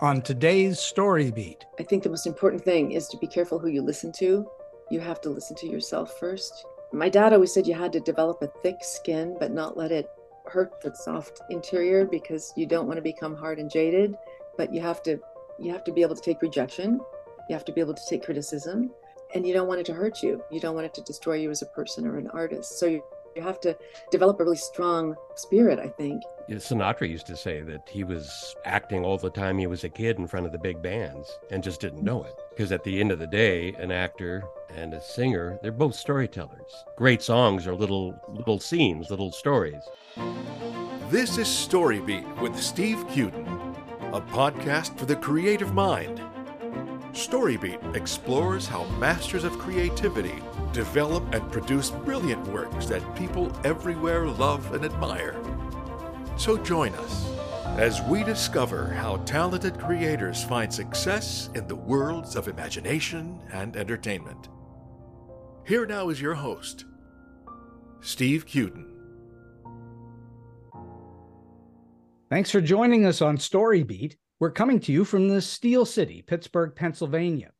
on today's Story Beat. I think the most important thing is to be careful who you listen to. You have to listen to yourself first. My dad always said you had to develop a thick skin, but not let it hurt the soft interior because you don't want to become hard and jaded. But you have to you have to be able to take rejection. You have to be able to take criticism, and you don't want it to hurt you. You don't want it to destroy you as a person or an artist. So you you have to develop a really strong spirit, I think. Sinatra used to say that he was acting all the time he was a kid in front of the big bands and just didn't know it. Because at the end of the day, an actor and a singer, they're both storytellers. Great songs are little little scenes, little stories. This is Storybeat with Steve Cuden, a podcast for the creative mind. Storybeat explores how masters of creativity develop and produce brilliant works that people everywhere love and admire. So join us as we discover how talented creators find success in the worlds of imagination and entertainment. Here now is your host, Steve Cuden. Thanks for joining us on Storybeat. We're coming to you from the Steel City, Pittsburgh, Pennsylvania.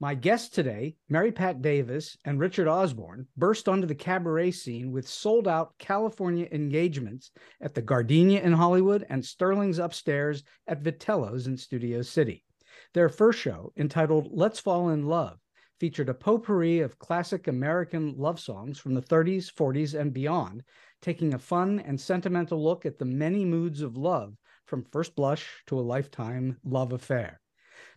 My guests today, Mary Pat Davis and Richard Osborne, burst onto the cabaret scene with sold out California engagements at the Gardenia in Hollywood and Sterling's Upstairs at Vitello's in Studio City. Their first show, entitled Let's Fall in Love, featured a potpourri of classic American love songs from the 30s, 40s, and beyond, taking a fun and sentimental look at the many moods of love from first blush to a lifetime love affair.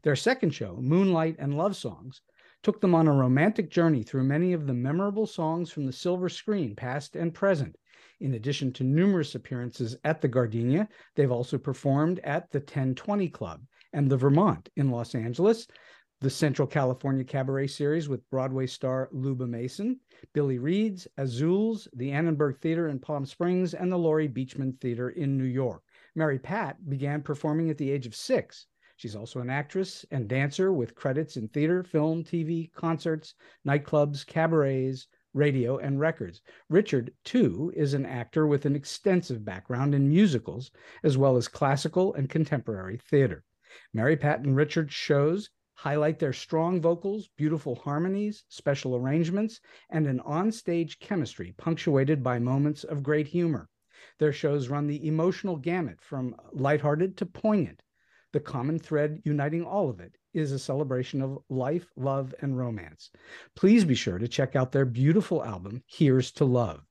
Their second show, Moonlight and Love Songs, took them on a romantic journey through many of the memorable songs from the silver screen, past and present. In addition to numerous appearances at the Gardenia, they've also performed at the 1020 Club and the Vermont in Los Angeles, the Central California Cabaret Series with Broadway star Luba Mason, Billy Reed's, Azul's, the Annenberg Theater in Palm Springs, and the Laurie Beechman Theater in New York. Mary Pat began performing at the age of six She's also an actress and dancer with credits in theater, film, TV, concerts, nightclubs, cabarets, radio, and records. Richard, too, is an actor with an extensive background in musicals, as well as classical and contemporary theater. Mary Pat and Richard's shows highlight their strong vocals, beautiful harmonies, special arrangements, and an onstage chemistry punctuated by moments of great humor. Their shows run the emotional gamut from lighthearted to poignant, the common thread uniting all of it is a celebration of life, love, and romance. Please be sure to check out their beautiful album, Here's to Love.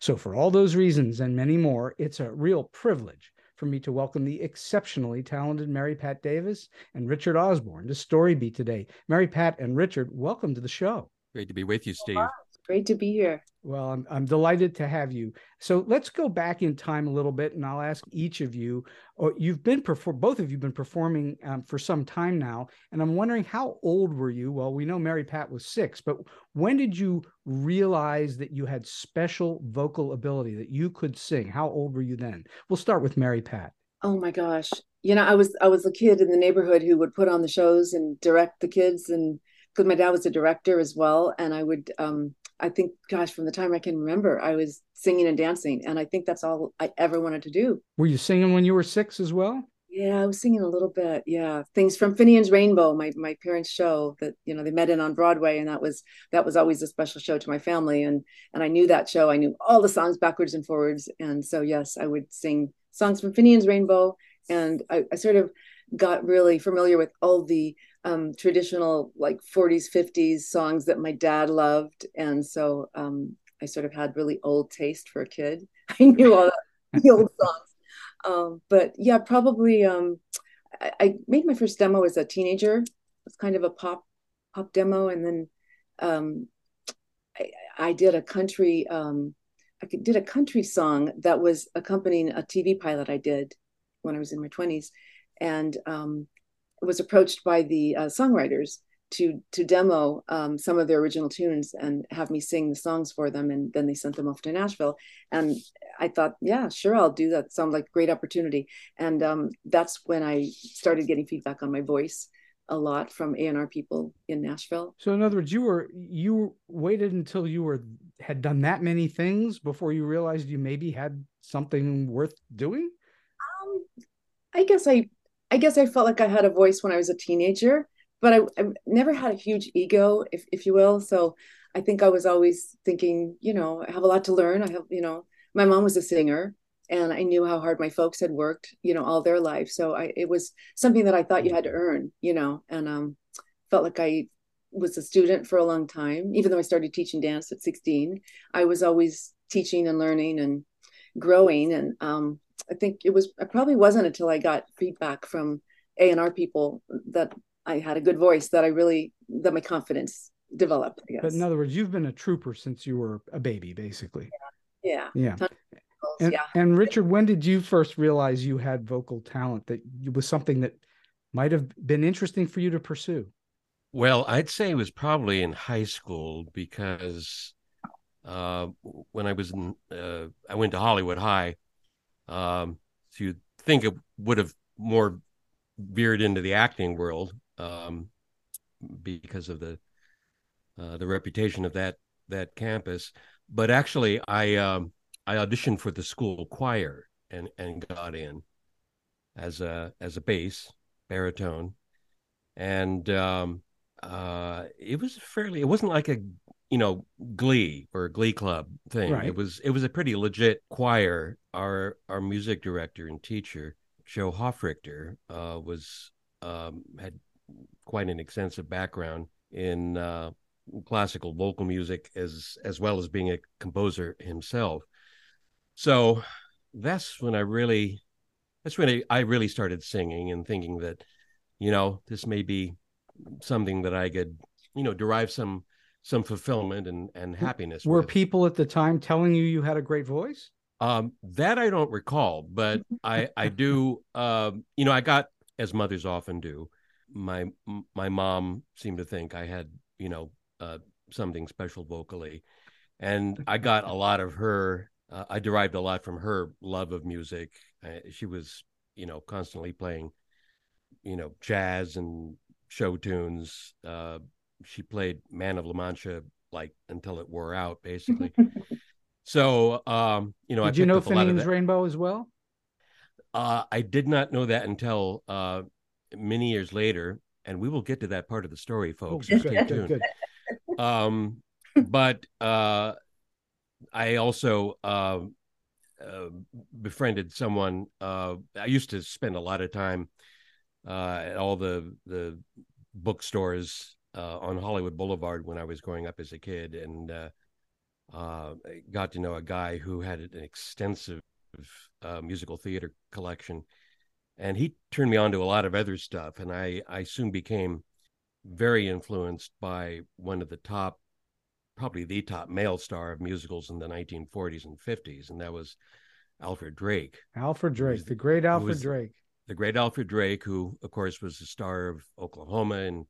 So, for all those reasons and many more, it's a real privilege for me to welcome the exceptionally talented Mary Pat Davis and Richard Osborne to Storybeat today. Mary Pat and Richard, welcome to the show. Great to be with you, Steve. Great to be here. Well, I'm, I'm delighted to have you. So let's go back in time a little bit, and I'll ask each of you. Or you've been perform, both of you been performing um, for some time now, and I'm wondering how old were you? Well, we know Mary Pat was six, but when did you realize that you had special vocal ability that you could sing? How old were you then? We'll start with Mary Pat. Oh my gosh, you know, I was I was a kid in the neighborhood who would put on the shows and direct the kids, and because my dad was a director as well, and I would. um I think, gosh, from the time I can remember, I was singing and dancing. And I think that's all I ever wanted to do. Were you singing when you were six as well? Yeah, I was singing a little bit. Yeah. Things from Finian's Rainbow, my my parents' show that, you know, they met in on Broadway. And that was that was always a special show to my family. And and I knew that show. I knew all the songs backwards and forwards. And so yes, I would sing songs from Finian's Rainbow. And I, I sort of got really familiar with all the um, traditional like 40s 50s songs that my dad loved. And so um, i sort of had really old taste for a kid. I knew all the old songs. Um, but yeah probably um, I, I, made my first demo as a teenager. It's kind of a pop pop demo. And then um, I, I, did a country um, i did a country song that was accompanying a tv pilot i did when i was in my 20s and um, was approached by the uh, songwriters to to demo um, some of their original tunes and have me sing the songs for them. And then they sent them off to nashville. And i thought yeah sure i'll do that. Sounds like a great opportunity. And um, that's when i started getting feedback on my voice a lot from A&R people in Nashville. So in other words, you were you waited until you were had done that many things before you realized you maybe had something worth doing? I guess I I guess I felt like I had a voice when I was a teenager, but I, I never had a huge ego, if if you will. So I think I was always thinking, you know, I have a lot to learn. I have, you know, my mom was a singer, and I knew how hard my folks had worked, you know, all their life. So I it was something that I thought you had to earn, you know, and um, felt like I was a student for a long time. Even though I started teaching dance at 16, I was always teaching and learning and growing. And um, I think it was it probably wasn't until I got feedback from A and R people that I had a good voice that I really that my confidence developed. I guess. But in other words, you've been a trooper since you were a baby, basically. Yeah. Yeah. Ton- And, yeah. and Richard, when did you first realize you had vocal talent that you- was something that might have been interesting for you to pursue? Well, I'd say it was probably in high school because uh, when I was in, uh, I went to Hollywood High. Um, so you'd think it would have more veered into the acting world um, because of the uh, the reputation of that that campus. But actually, I um, I auditioned for the school choir and and got in as a as a bass baritone, and um, uh, it was fairly. It wasn't like a you know Glee or Glee Club thing. Right. It was it was a pretty legit choir. Our our music director and teacher Joe Hoffrichter uh, was um, had quite an extensive background in uh, classical vocal music as as well as being a composer himself. So that's when I really that's when I, I really started singing and thinking that you know this may be something that I could you know derive some some fulfillment and and happiness Were with. people at the time telling you you had a great voice? Um, that I don't recall, but I I do. Um, you know, I got as mothers often do. My my mom seemed to think I had you know uh, something special vocally, and I got a lot of her. Uh, I derived a lot from her love of music. Uh, she was you know constantly playing, you know, jazz and show tunes. She played Man of La Mancha like until it wore out, basically. So, um, you know, I Did you know up a lot of Finian's. Rainbow as well? Uh, I did not know that until uh, many years later, and we will get to that part of the story, folks. so Oh, stay tuned. Um, but uh, I also uh, uh, befriended someone. Uh, I used to spend a lot of time uh, at all the the bookstores uh, on Hollywood Boulevard when I was growing up as a kid, and uh, uh, got to know a guy who had an extensive uh, musical theater collection, and he turned me on to a lot of other stuff, and I I soon became very influenced by one of the top, probably the top male star of musicals in the 1940s and 50s, and that was Alfred Drake, Alfred Drake, the- the great Alfred Drake. the great Alfred Drake, who of course was the star of Oklahoma and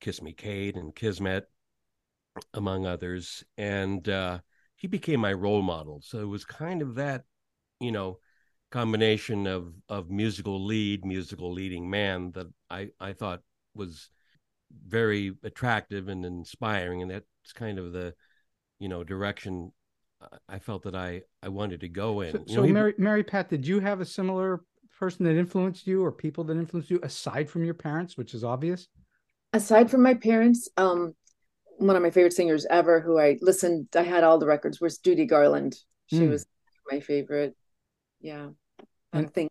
Kiss Me Kate and Kismet, among others, and uh, he became my role model. So it was kind of that, you know, combination of of musical lead, musical leading man that I I thought was very attractive and inspiring, and that's kind of the, you know, direction I- felt that I I wanted to go in. So know, he- Mary, Mary Pat, did you have a similar person that influenced you or people that influenced you aside from your parents, which is obvious? Aside from my parents, um, one of my favorite singers ever, who I listened, I had all the records, was Judy Garland. She Mm. was my favorite. Yeah, I And- think.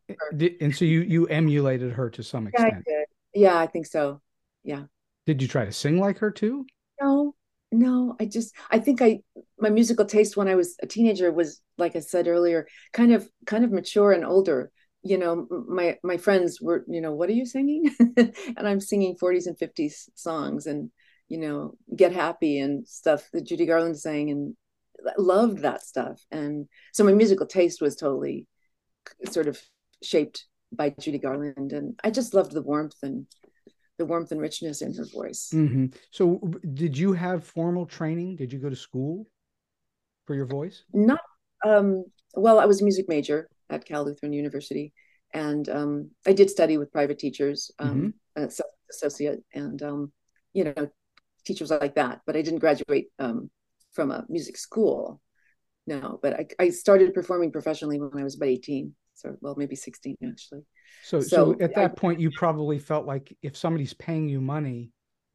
And so you you emulated her to some Yeah, I extent. Yeah, I think so. Yeah. Did you try to sing like her too? No, no, I just I think I my musical taste when I was a teenager was like I said earlier, kind of kind of mature and older. You know, my my friends were, you know, what are you singing? and I'm singing 40s and 50s songs and you know, Get Happy and stuff that Judy Garland sang and loved that stuff. And so my musical taste was totally sort of shaped by Judy Garland and I just loved the warmth and the warmth and richness in her voice. hmm So did you have formal training? Did you go to school for your voice? not um well i was a music major at cal lutheran university and um i did study with private teachers um an asso- associate and um you know teachers like that but i didn't graduate um from a music school no but i, I started performing professionally when i was about 18 So, well, maybe 16 actually. So, so, so at that I, point, you probably felt like if somebody's paying you money,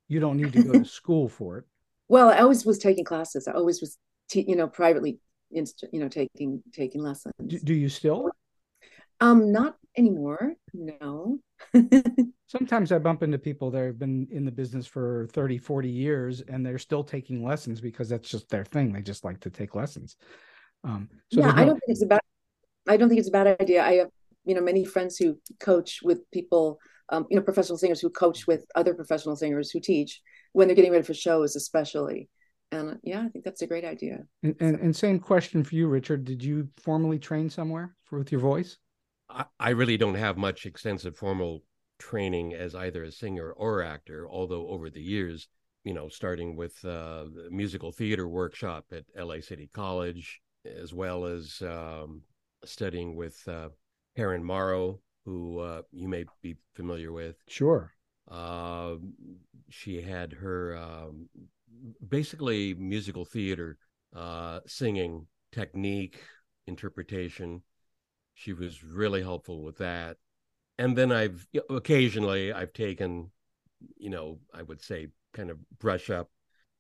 you don't need to go to school for it. Well, I always was taking classes. I always was, te- you know, privately, you know, taking taking lessons. Do, do you still? Um, not anymore. No. Sometimes I bump into people that have been in the business for 30, 40 years and they're still taking lessons because that's just their thing. They just like to take lessons. Um, so yeah, no... I don't think it's a bad I don't think it's a bad idea. I have, you know, many friends who coach with people, um, you know, professional singers who coach with other professional singers who teach when they're getting ready for shows, especially. And yeah, I think that's a great idea. And, and, and same question for you, Richard. Did you formally train somewhere for, with your voice? I, I really don't have much extensive formal training as either a singer or actor, although over the years, you know, starting with uh, the musical theater workshop at LA City College, as well as um, studying with uh, Karen Morrow, who uh, you may be familiar with. Sure. Uh, she had her um, basically musical theater uh, singing technique, interpretation. She was really helpful with that. And then I've occasionally I've taken, you know, I would say kind of brush up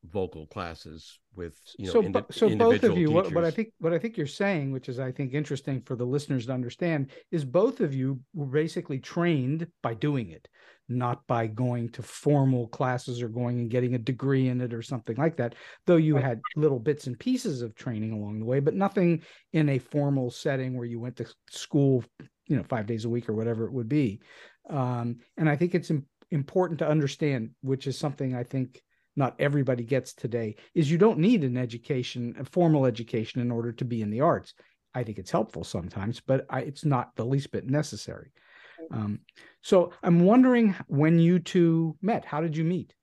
vocal classes with you know so, indi- so both of you what, what, i think what i think you're saying which is i think interesting for the listeners to understand is both of you were basically trained by doing it not by going to formal classes or going and getting a degree in it or something like that though you had little bits and pieces of training along the way but nothing in a formal setting where you went to school you know five days a week or whatever it would be. Um, and i think it's Im- important to understand which is something i think not everybody gets today is you don't need an education a formal education in order to be in the arts i think it's helpful sometimes but I, it's not the least bit necessary um, so i'm wondering when you two met how did you meet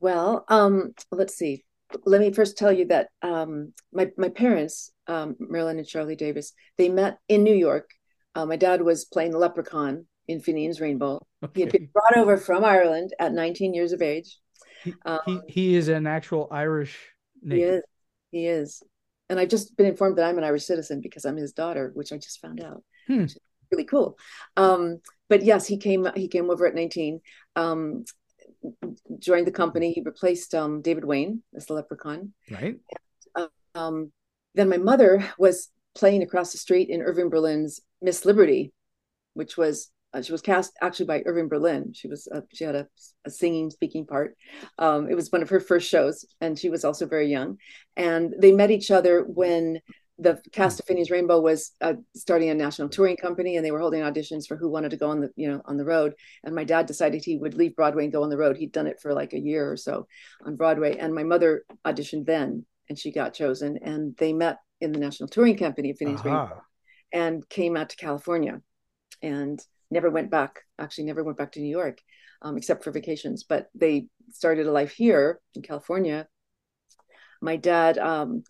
well um, let's see let me first tell you that um, my, my parents um, marilyn and charlie davis they met in new york uh, my dad was playing the leprechaun in Finian's Rainbow. Okay. He had been brought over from Ireland at 19 years of age. He, um, he, he is an actual Irish name. He is. He is. And I've just been informed that I'm an Irish citizen because I'm his daughter, which I just found out. Hmm. really cool. Um, but yes, he came he came over at 19. Um, joined the company. He replaced um, David Wayne as the leprechaun. Right. And, um, then my mother was playing across the street in Irving Berlin's Miss Liberty, which was uh, she was cast actually by Irving Berlin. She was uh, she had a, a, singing speaking part. Um, it was one of her first shows, and she was also very young. And they met each other when the cast of Finian's Rainbow was uh, starting a national touring company, and they were holding auditions for who wanted to go on the you know on the road. And my dad decided he would leave Broadway and go on the road. He'd done it for like a year or so on Broadway, and my mother auditioned then, and she got chosen. And they met in the national touring company of Finian's uh-huh. Rainbow, and came out to California, and never went back actually never went back to new york um, except for vacations but they started a life here in california. My dad um,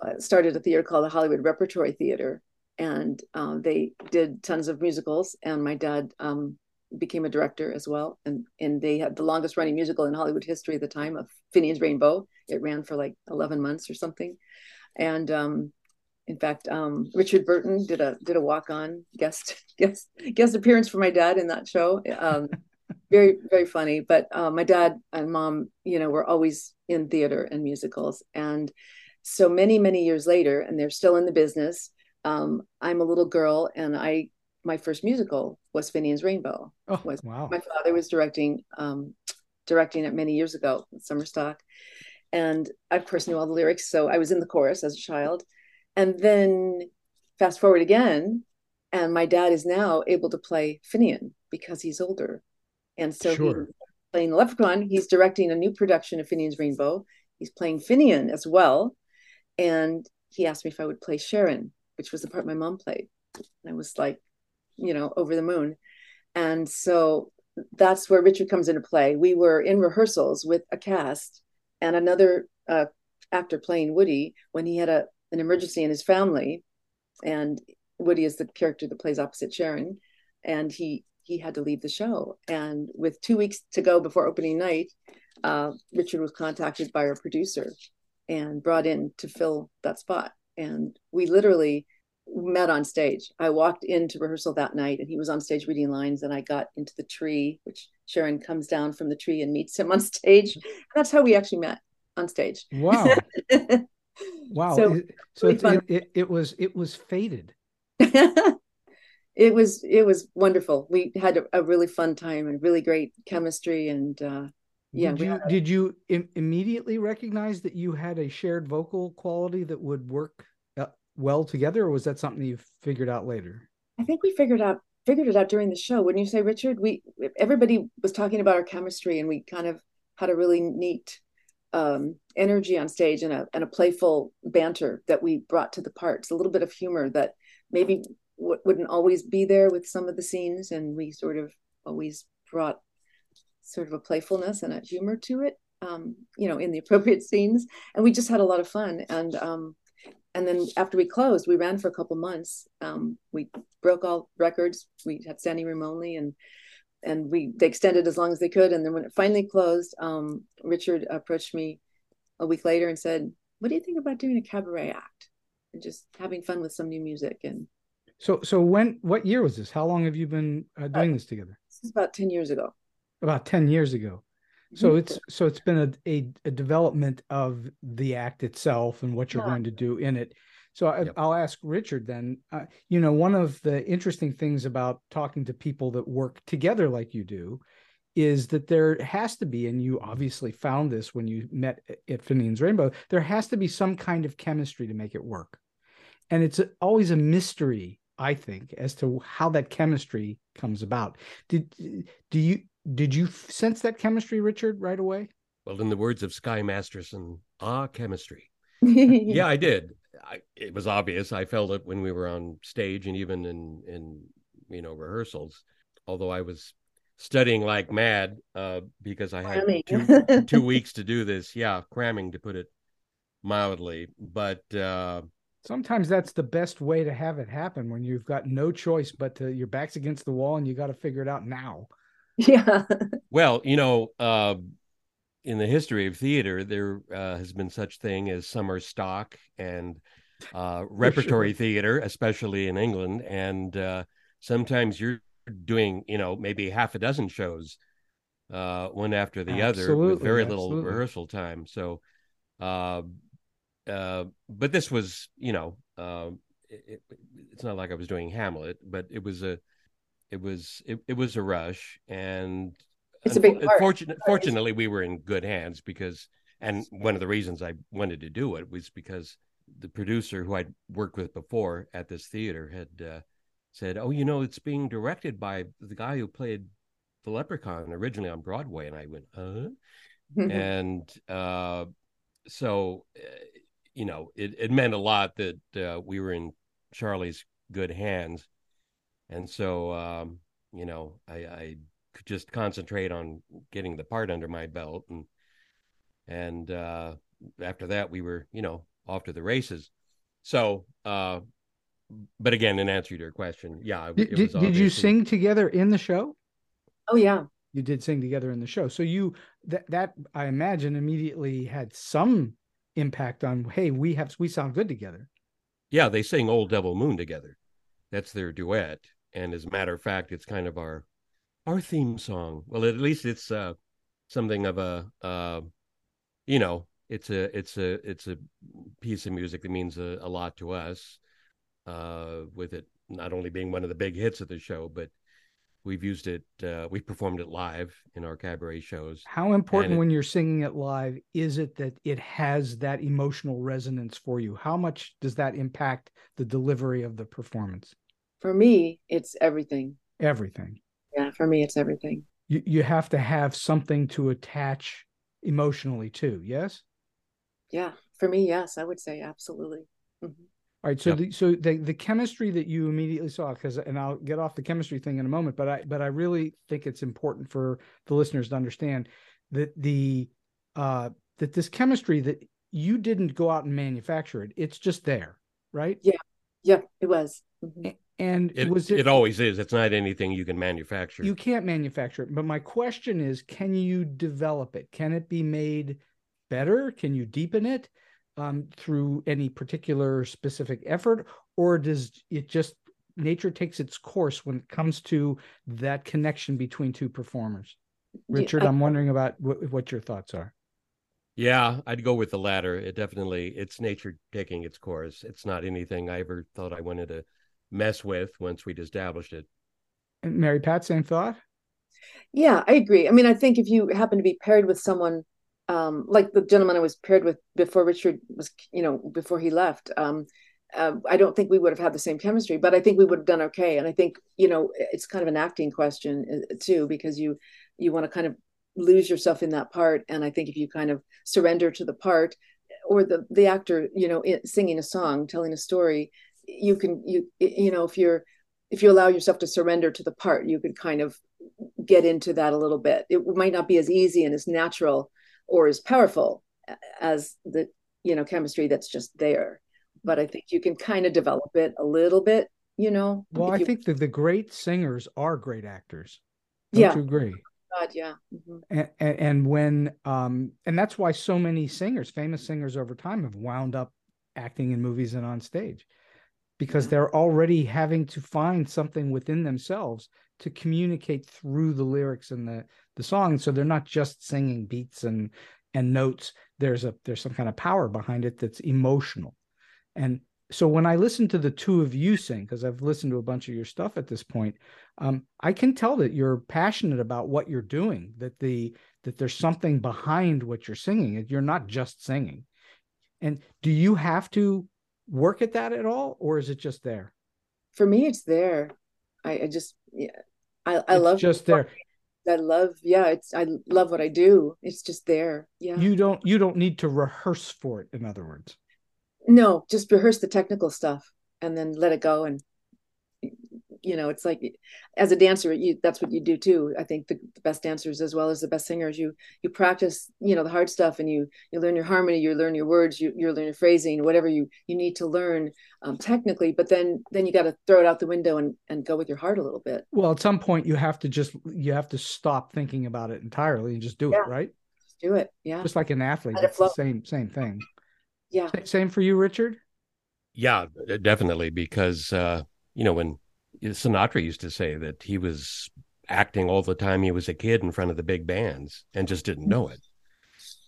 uh, started a theater called the hollywood repertory theater and um, they did tons of musicals and my dad um, became a director as well and and they had the longest running musical in hollywood history at the time of finian's rainbow. It ran for like 11 months or something. And um, in fact, um, Richard Burton did a did a walk on guest guest guest appearance for my dad in that show. Um, very very funny. But uh, my dad and mom, you know, were always in theater and musicals, and so many many years later, and they're still in the business. Um, I'm a little girl, and I my first musical was Finian's Rainbow. Oh, was, wow! My father was directing um, directing it many years ago, Summer Stock, and I of course knew all the lyrics, so I was in the chorus as a child and then fast forward again, and my dad is now able to play Finian because he's older. And so sure. he's playing the Leprechaun. He's directing a new production of Finian's Rainbow. He's playing Finian as well. And he asked me if I would play Sharon, which was the part my mom played. And I was like, you know, over the moon. And so that's where Richard comes into play. We were in rehearsals with a cast and another uh, actor playing Woody when he had a an emergency in his family, and Woody is the character that plays opposite Sharon, and he he had to leave the show. And with two weeks to go before opening night, uh, Richard was contacted by our producer and brought in to fill that spot. And we literally met on stage. I walked into rehearsal that night and he was on stage reading lines and I got into the tree, which Sharon comes down from the tree and meets him on stage. And that's how we actually met on stage. Wow. wow. So, it, so really it, it, it, was it was faded. it was it was wonderful. We had a, a, really fun time and really great chemistry and uh yeah. Did you, a, did you Im- immediately recognize that you had a shared vocal quality that would work well together, or was that something you figured out later? I think we figured out figured it out during the show. Wouldn't you say, Richard? We everybody was talking about our chemistry, and we kind of had a really neat um, energy on stage and a and a playful banter that we brought to the parts. A little bit of humor that maybe w- wouldn't always be there with some of the scenes, and we sort of always brought sort of a playfulness and a humor to it. Um, you know, in the appropriate scenes, and we just had a lot of fun. And um, and then after we closed, we ran for a couple months. Um, we broke all records. We had standing room only, and and we they extended as long as they could. And then when it finally closed, um, Richard approached me a week later and said, "What do you think about doing a cabaret act and just having fun with some new music?" And so, so when what year was this? How long have you been uh, doing uh, this together? This is about ten years ago. About ten years ago. So mm-hmm. it's so it's been a, a, a development of the act itself and what you're yeah. going to do in it. So I, will ask Richard then. Uh, you know, one of the interesting things about talking to people that work together like you do is that there has to be, and you obviously found this when you met at Finian's Rainbow. There has to be some kind of chemistry to make it work, and it's always a mystery, I think, as to how that chemistry comes about. Did do you did you sense that chemistry, Richard, right away? Well, in the words of Sky Masterson, ah, chemistry. yeah, I did. I, it was obvious. I felt it when we were on stage and even in in you know rehearsals. Although I was studying like mad uh, because I had two, two weeks to do this. Yeah, cramming to put it mildly. But uh, sometimes that's the best way to have it happen when you've got no choice but to your back's against the wall and you got to figure it out now. Yeah. well, you know, uh, in the history of theater, there uh, has been such thing as summer stock and uh, repertory sure. theater, especially in England, and uh, sometimes you're doing, you know, maybe half a dozen shows, uh, one after the absolutely, other, with very absolutely. little rehearsal time. So, uh, uh, but this was, you know, it, it's not like I was doing Hamlet, but it was a it was it, it was a rush and it's a big part. Fortunate, fortunately we were in good hands because and one of the reasons i wanted to do it was because the producer who i'd worked with before at this theater had uh, said oh you know it's being directed by the guy who played the leprechaun originally on broadway. And i went huh and uh, so uh, you know it, it meant a lot that uh, we were in charlie's good hands. And so um, you know I, I could just concentrate on getting the part under my belt. And and uh, after that we were you know off to the races. So uh, but again in answer to your question yeah it, did, it did you sing together in the show? Oh yeah. You did sing together in the show. So you that that i imagine immediately had some impact on hey we have we sound good together. Yeah they sing old devil moon together. That's their duet. And as a matter of fact, it's kind of our our theme song. Well, at least it's uh, something of a uh, you know, it's a it's a it's a piece of music that means a, a lot to us. Uh, with it not only being one of the big hits of the show, but we've used it uh, we've performed it live in our cabaret shows how important it, when you're singing it live is it that it has that emotional resonance for you how much does that impact the delivery of the performance for me, it's everything. Everything. Yeah, for me, it's everything. You you have to have something to attach emotionally to. Yes. Yeah, for me, yes, I would say absolutely. Mm-hmm. All right, so yep. the, so the the chemistry that you immediately saw, because and I'll get off the chemistry thing in a moment, but I but I really think it's important for the listeners to understand that the uh that this chemistry that you didn't go out and manufacture it, it's just there, right? Yeah, yeah, it was. Mm-hmm. And it, was it, it always is. It's not anything you can manufacture. You can't manufacture it. But my question is, can you develop it? Can it be made better? Can you deepen it um, through any particular specific effort? or does it just nature takes its course when it comes to that connection between two performers? Richard, I, I'm wondering about what, what your thoughts are. Yeah, I'd go with the latter. It definitely it's nature taking its course. It's not anything I ever thought I wanted to mess with once we'd established it. And Mary Pat, same thought. Yeah, I agree. I mean, I think if you happen to be paired with someone um, like the gentleman I was paired with before Richard was, you know, before he left, um, uh, I don't think we would have had the same chemistry, but I think we would have done okay. And I think, you know, it's kind of an acting question uh, too, because you you want to kind of lose yourself in that part. And I think if you kind of surrender to the part, or the the actor, you know, singing a song, telling a story, you can you you know if you're if you allow yourself to surrender to the part, you could kind of get into that a little bit. It might not be as easy and as natural or as powerful as the you know chemistry that's just there. But i think you can kind of develop it a little bit you know well i you... think that the great singers are great actors. Don't yeah. you agree? God, yeah. Mm-hmm. and, and, and when um and that's why so many singers famous singers over time have wound up acting in movies and on stage because yeah. they're already having to find something within themselves to communicate through the lyrics and the the song. So they're not just singing beats and and notes. There's a there's some kind of power behind it that's emotional. And so when i listen to the two of you sing because i've listened to a bunch of your stuff at this point um, i can tell that you're passionate about what you're doing that the that there's something behind what you're singing. You're not just singing. And do you have to work at that at all or is it just there? For me it's there. I, I just yeah i, I it's love just there I love, yeah, it's I love what I do. It's just there. Yeah. You don't you don't need to rehearse for it, in other words. No, just rehearse the technical stuff and then let it go and you know it's like as a dancer you that's what you do too. I think the, the, best dancers as well as the best singers you you practice you know the hard stuff and you you learn your harmony you learn your words you, you learn your phrasing whatever you you need to learn um, technically but then then you got to throw it out the window and and go with your heart a little bit. Well at some point you have to just you have to stop thinking about it entirely and just do yeah. it right? Just do it yeah. Just like an athlete it's the same same thing. Yeah. Same for you richard? Yeah definitely because uh you know when Sinatra used to say that he was acting all the time he was a kid in front of the big bands and just didn't know it.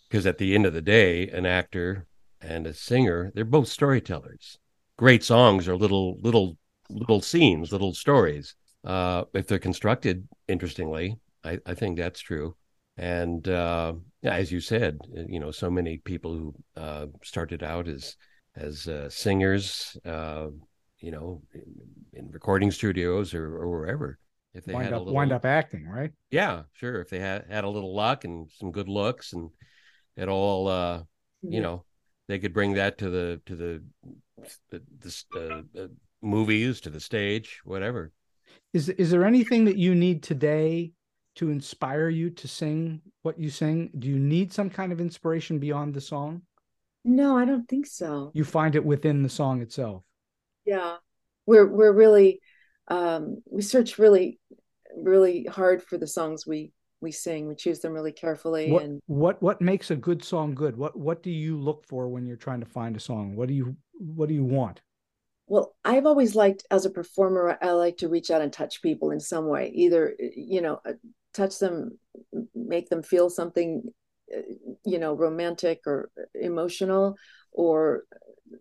Because at the end of the day, an actor and a singer, they're both storytellers. Great songs are little little little scenes, little stories. Uh, if they're constructed interestingly, I, I think that's true. And uh, as you said, you know, so many people who uh, started out as as uh, singers, uh, you know, in, in recording studios or, or, wherever. If they wind up little, wind up acting, right? Yeah, sure. If they had had a little luck and some good looks and it all, uh, you know, they could bring that to the to the the, the uh, movies, to the stage, whatever. Is is there anything that you need today to inspire you to sing what you sing? Do you need some kind of inspiration beyond the song? No, I don't think so. You find it within the song itself yeah. We're we're really um we search really really hard for the songs we we sing. We choose them really carefully what, and what what makes a good song good? What what do you look for when you're trying to find a song? What do you what do you want? Well i've always liked as a performer i like to reach out and touch people in some way either you know uh, touch them make them feel something uh, you know romantic or emotional or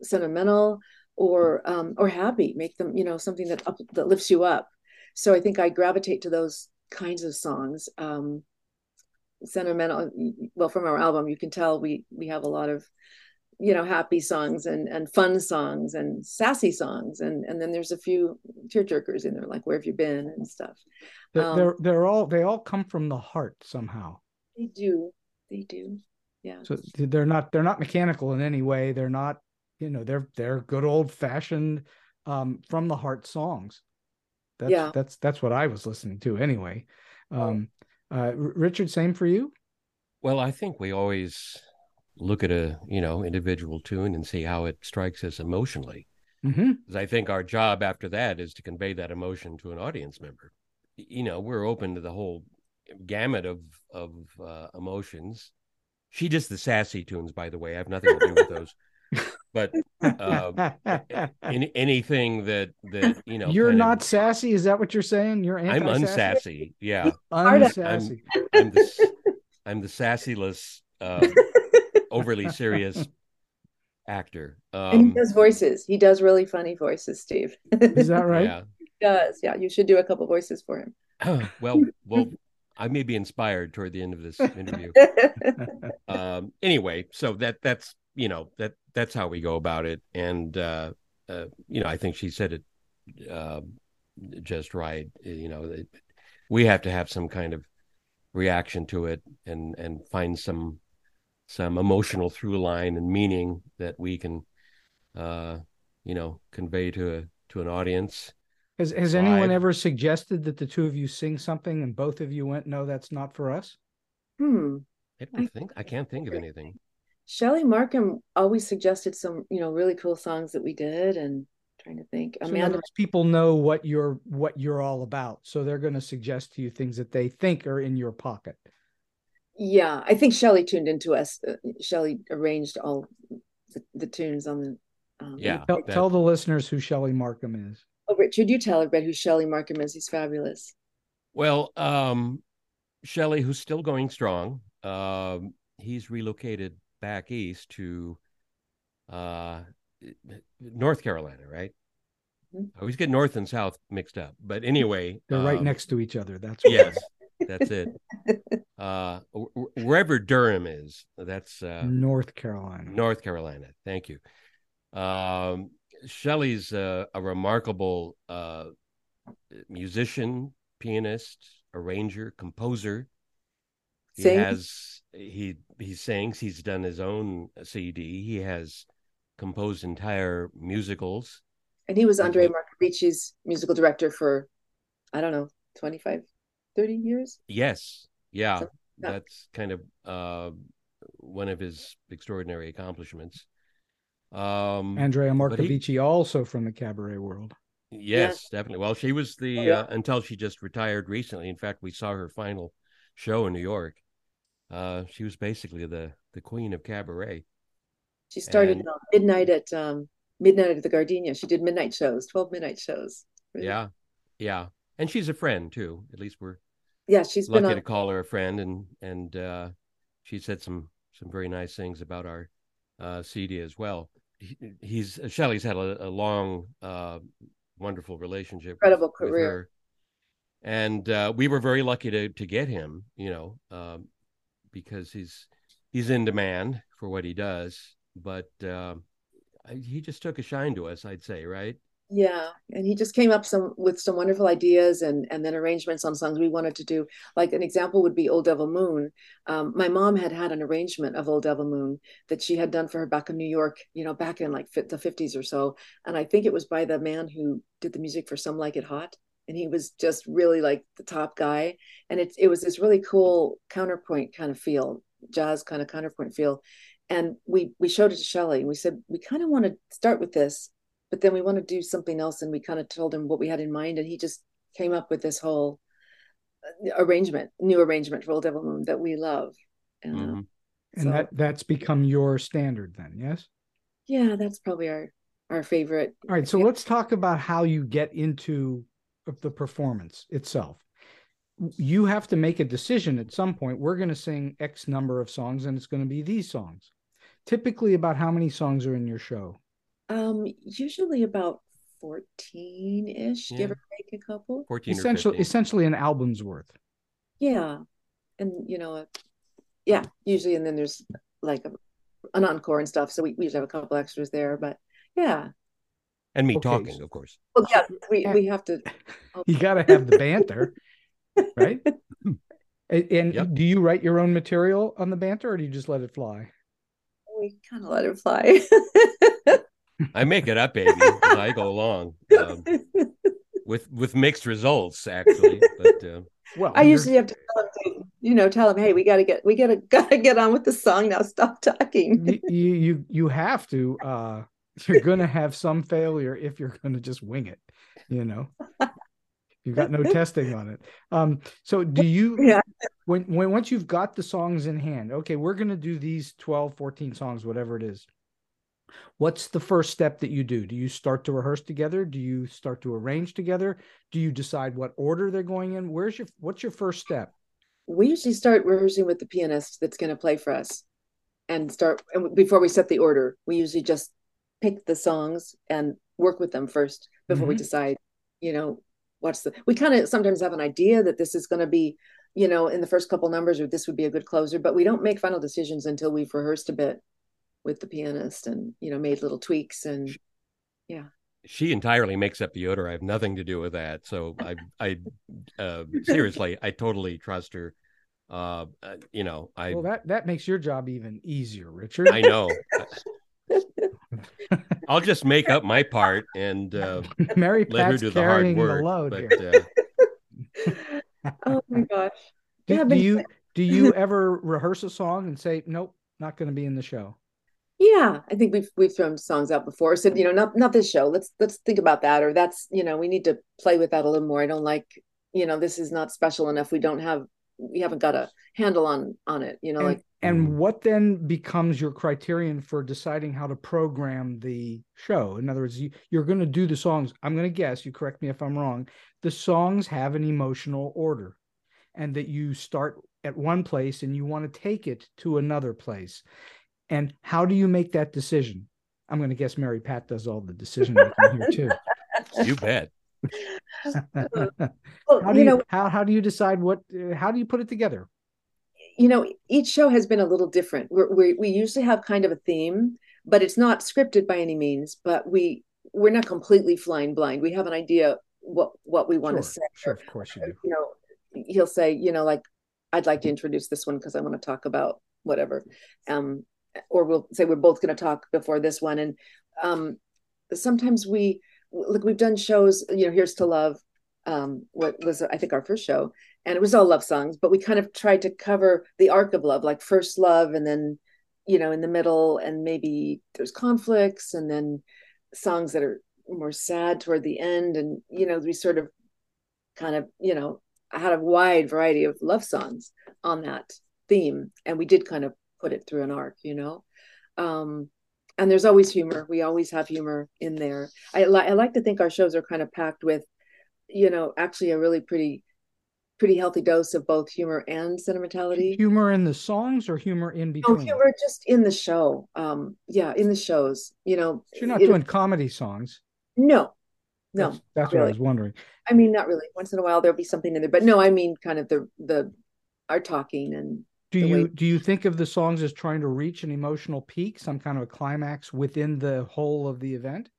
sentimental or um, or happy make them you know something that up, that lifts you up. So i think i gravitate to those kinds of songs um sentimental well from our album you can tell we we have a lot of you know happy songs and and fun songs and sassy songs. And and then there's a few tear jerkers in there like where have you been and stuff. They're, um, they're they're all they all come from the heart somehow. They do. They do. Yeah. So they're not they're not mechanical in any way. They're not you know they're they're good old fashioned um from the heart songs. That's yeah. that's that's what i was listening to anyway. Um uh richard same for you? Well i think we always look at a you know individual tune and see how it strikes us emotionally. Mm-hmm. i think our job after that is to convey that emotion to an audience member. You know we're open to the whole gamut of of uh, emotions. She just the sassy tunes by the way. I have nothing to do with those but uh, any, anything that that you know, you're not of- sassy. Is that what you're saying? You're I'm unsassy. Yeah, Unsassy. I'm the I'm the sassyless, uh, overly serious actor. and he Um, does voices. He does really funny voices, Steve. Is that right? Yeah. He does. Yeah, you should do a couple voices for him. well, well, I may be inspired toward the end of this interview. um anyway so that that's you know that that's how we go about it and uh, uh you know i think she said it uh just right you know it, we have to have some kind of reaction to it and and find some some emotional through line and meaning that we can uh you know convey to a to an audience Has Has anyone Live. ever suggested that the two of you sing something and both of you went, "No, that's not for us"? hmm. i don't think i can't think of anything Shelly Markham always suggested some, you know, really cool songs that we did, and trying to think. So in Amanda, words, people know what you're what you're all about, so they're going to suggest to you things that they think are in your pocket. yeah, I think Shelly tuned into us. Shelly arranged all the, the tunes on the. Um, Yeah. Tell, tell the listeners who Shelly Markham is. Oh, Richard, you tell everybody who Shelly Markham is. He's fabulous. Well, um, Shelly, who's still going strong, um, he's relocated back east to uh, North Carolina, right? I always get North and South mixed up, but anyway, They're right um, next to each other. That's what Yes, that's it. Uh, wh- wh- wherever Durham is, that's uh, North Carolina. North Carolina. Thank you. Um, Shelly's uh, a remarkable uh, musician, pianist, arranger, composer. He Sing? has he he sings. He's done his own CD. He has composed entire musicals. And he was Andrea Mhm. Musical director for, I don't know, 25, 30 years. Yes, yeah, So- yeah. that's kind of uh, one of his extraordinary accomplishments. Um, Andrea But he- also from the cabaret world. Yes, definitely. Well, she was the Oh, yeah. uh, until she just retired recently. In fact, we saw her final show in New York. Uh, she was basically the the queen of cabaret. She started And- uh, midnight at um, midnight at the Gardenia. She did midnight shows, 12 midnight shows. Really- Yeah, yeah, and she's a friend too. At least we're Yeah, she's been lucky on. to call her a friend, and and uh, she said some some very nice things about our uh, CD as well. He, he's Shelly's had a, a long, uh, wonderful relationship, Incredible with career. her. And uh, we were very lucky to to get him. You know, um, because he's he's in demand for what he does, but I- he just took a shine to us. I'd say, right? Yeah, and he just came up some with some wonderful ideas and and then arrangements on songs we wanted to do. Like an example would be Old Devil Moon. Um, my mom had had an arrangement of Old Devil Moon that she had done for her back in New York, you know, back in like the 50s or so. And I think it was by the man who did the music for Some Like It Hot. And he was just really like the top guy. And it, it was this really cool counterpoint kind of feel, jazz kind of counterpoint feel. And we we showed it to Shelly and we said, we kind of want to start with this but then we want to do something else and we kind of told him what we had in mind and he just came up with this whole uh, arrangement new arrangement for old devil moon that we love and uh, Mhm. And so, that that's become your standard then, yes? yeah that's probably our our favorite All right, so Yeah. let's talk about how you get into the performance itself. You have to make a decision at some point. We're going to sing X number of songs and it's going to be these songs. Typically about how many songs are in your show? um usually about 14-ish Yeah. give or take a couple Fourteen Essentially or essentially an album's worth. yeah and you know yeah usually and then there's like a, an encore and stuff so we, we usually have a couple extras there but yeah and me Okay, talking, of course. well yeah we, we have to You got to have the banter, right? And, and Yep. do you write your own material on the banter or do you just let it fly? we kind of let it fly I make it up, baby, as I go along, um, with with mixed results, actually. But uh, Well, I you're- usually have to tell them, you know, tell them, hey, we got to get, we got to, got to get on with the song now. Stop talking. you, you you you have to uh you're gonna have some failure if you're gonna just wing it you know you've got no testing on it um so do you Yeah. when when once you've got the songs in hand okay we're gonna do these 12 14 songs whatever it is What's the first step that you do? Do you start to rehearse together? Do you start to arrange together? Do you decide what order they're going in? Where's your what's your first step? We usually start rehearsing with the pianist that's going to play for us and start and before we set the order. We usually just pick the songs and work with them first before mm-hmm. we decide, you know, what's the we kind of sometimes have an idea that this is going to be, you know, in the first couple numbers or this would be a good closer, but we don't make final decisions until we've rehearsed a bit with the pianist and you know made little tweaks and yeah. she entirely makes up the order i have nothing to do with that. So i i uh, seriously i totally trust her. Uh, uh, you know i well that that makes your job even easier richard. I know i'll just make up my part and uh, mary let her do the hard work the load but, uh... oh my gosh. Do, yeah, do you do you ever rehearse a song and say nope not going to be in the show yeah i think we've we've thrown songs out before said you know not not this show. Let's let's think about that or that's you know we need to play with that a little more. I don't like you know this is not special enough. We don't have we haven't got a handle on on it you know and, like and mm. what then becomes your criterion for deciding how to program the show in other words you, you're going to do the songs i'm going to guess you correct me if i'm wrong the songs have an emotional order and that you start at one place and you want to take it to another place and how do you make that decision? I'm going to guess Mary Pat does all the decision making here too. You bet. well, how do you, you know how, how do you decide what uh, how do you put it together? You know, each show has been a little different. We're, we we usually have kind of a theme, but it's not scripted by any means. But we we're not completely flying blind. We have an idea what what we want sure, to say. Sure, of course you do. You know, he'll say, you know, like I'd like to introduce this one because I want to talk about whatever. Um, or we'll say we're both going to talk before this one and um, sometimes we like we've done shows you know here's to love um, what was i think our first show and it was all love songs but we kind of tried to cover the arc of love like first love and then you know in the middle and maybe there's conflicts and then songs that are more sad toward the end and you know we sort of kind of you know had a wide variety of love songs on that theme and we did kind of put it through an arc, you know. Um, and there's always humor. We always have humor in there. I, li- I like to think our shows are kind of packed with, you know, actually a really pretty, pretty healthy dose of both humor and sentimentality. Humor in the songs or humor in oh, between? Oh, humor just in the show. Um, yeah, in the shows. You know, so you're not it, doing comedy songs. No, no, that's, that's what really. I was wondering. I mean, not really. Once in a while there'll be something in there, but no, I mean, kind of the the our talking and do you way- do you think of the songs as trying to reach an emotional peak, some kind of a climax within the whole of the event?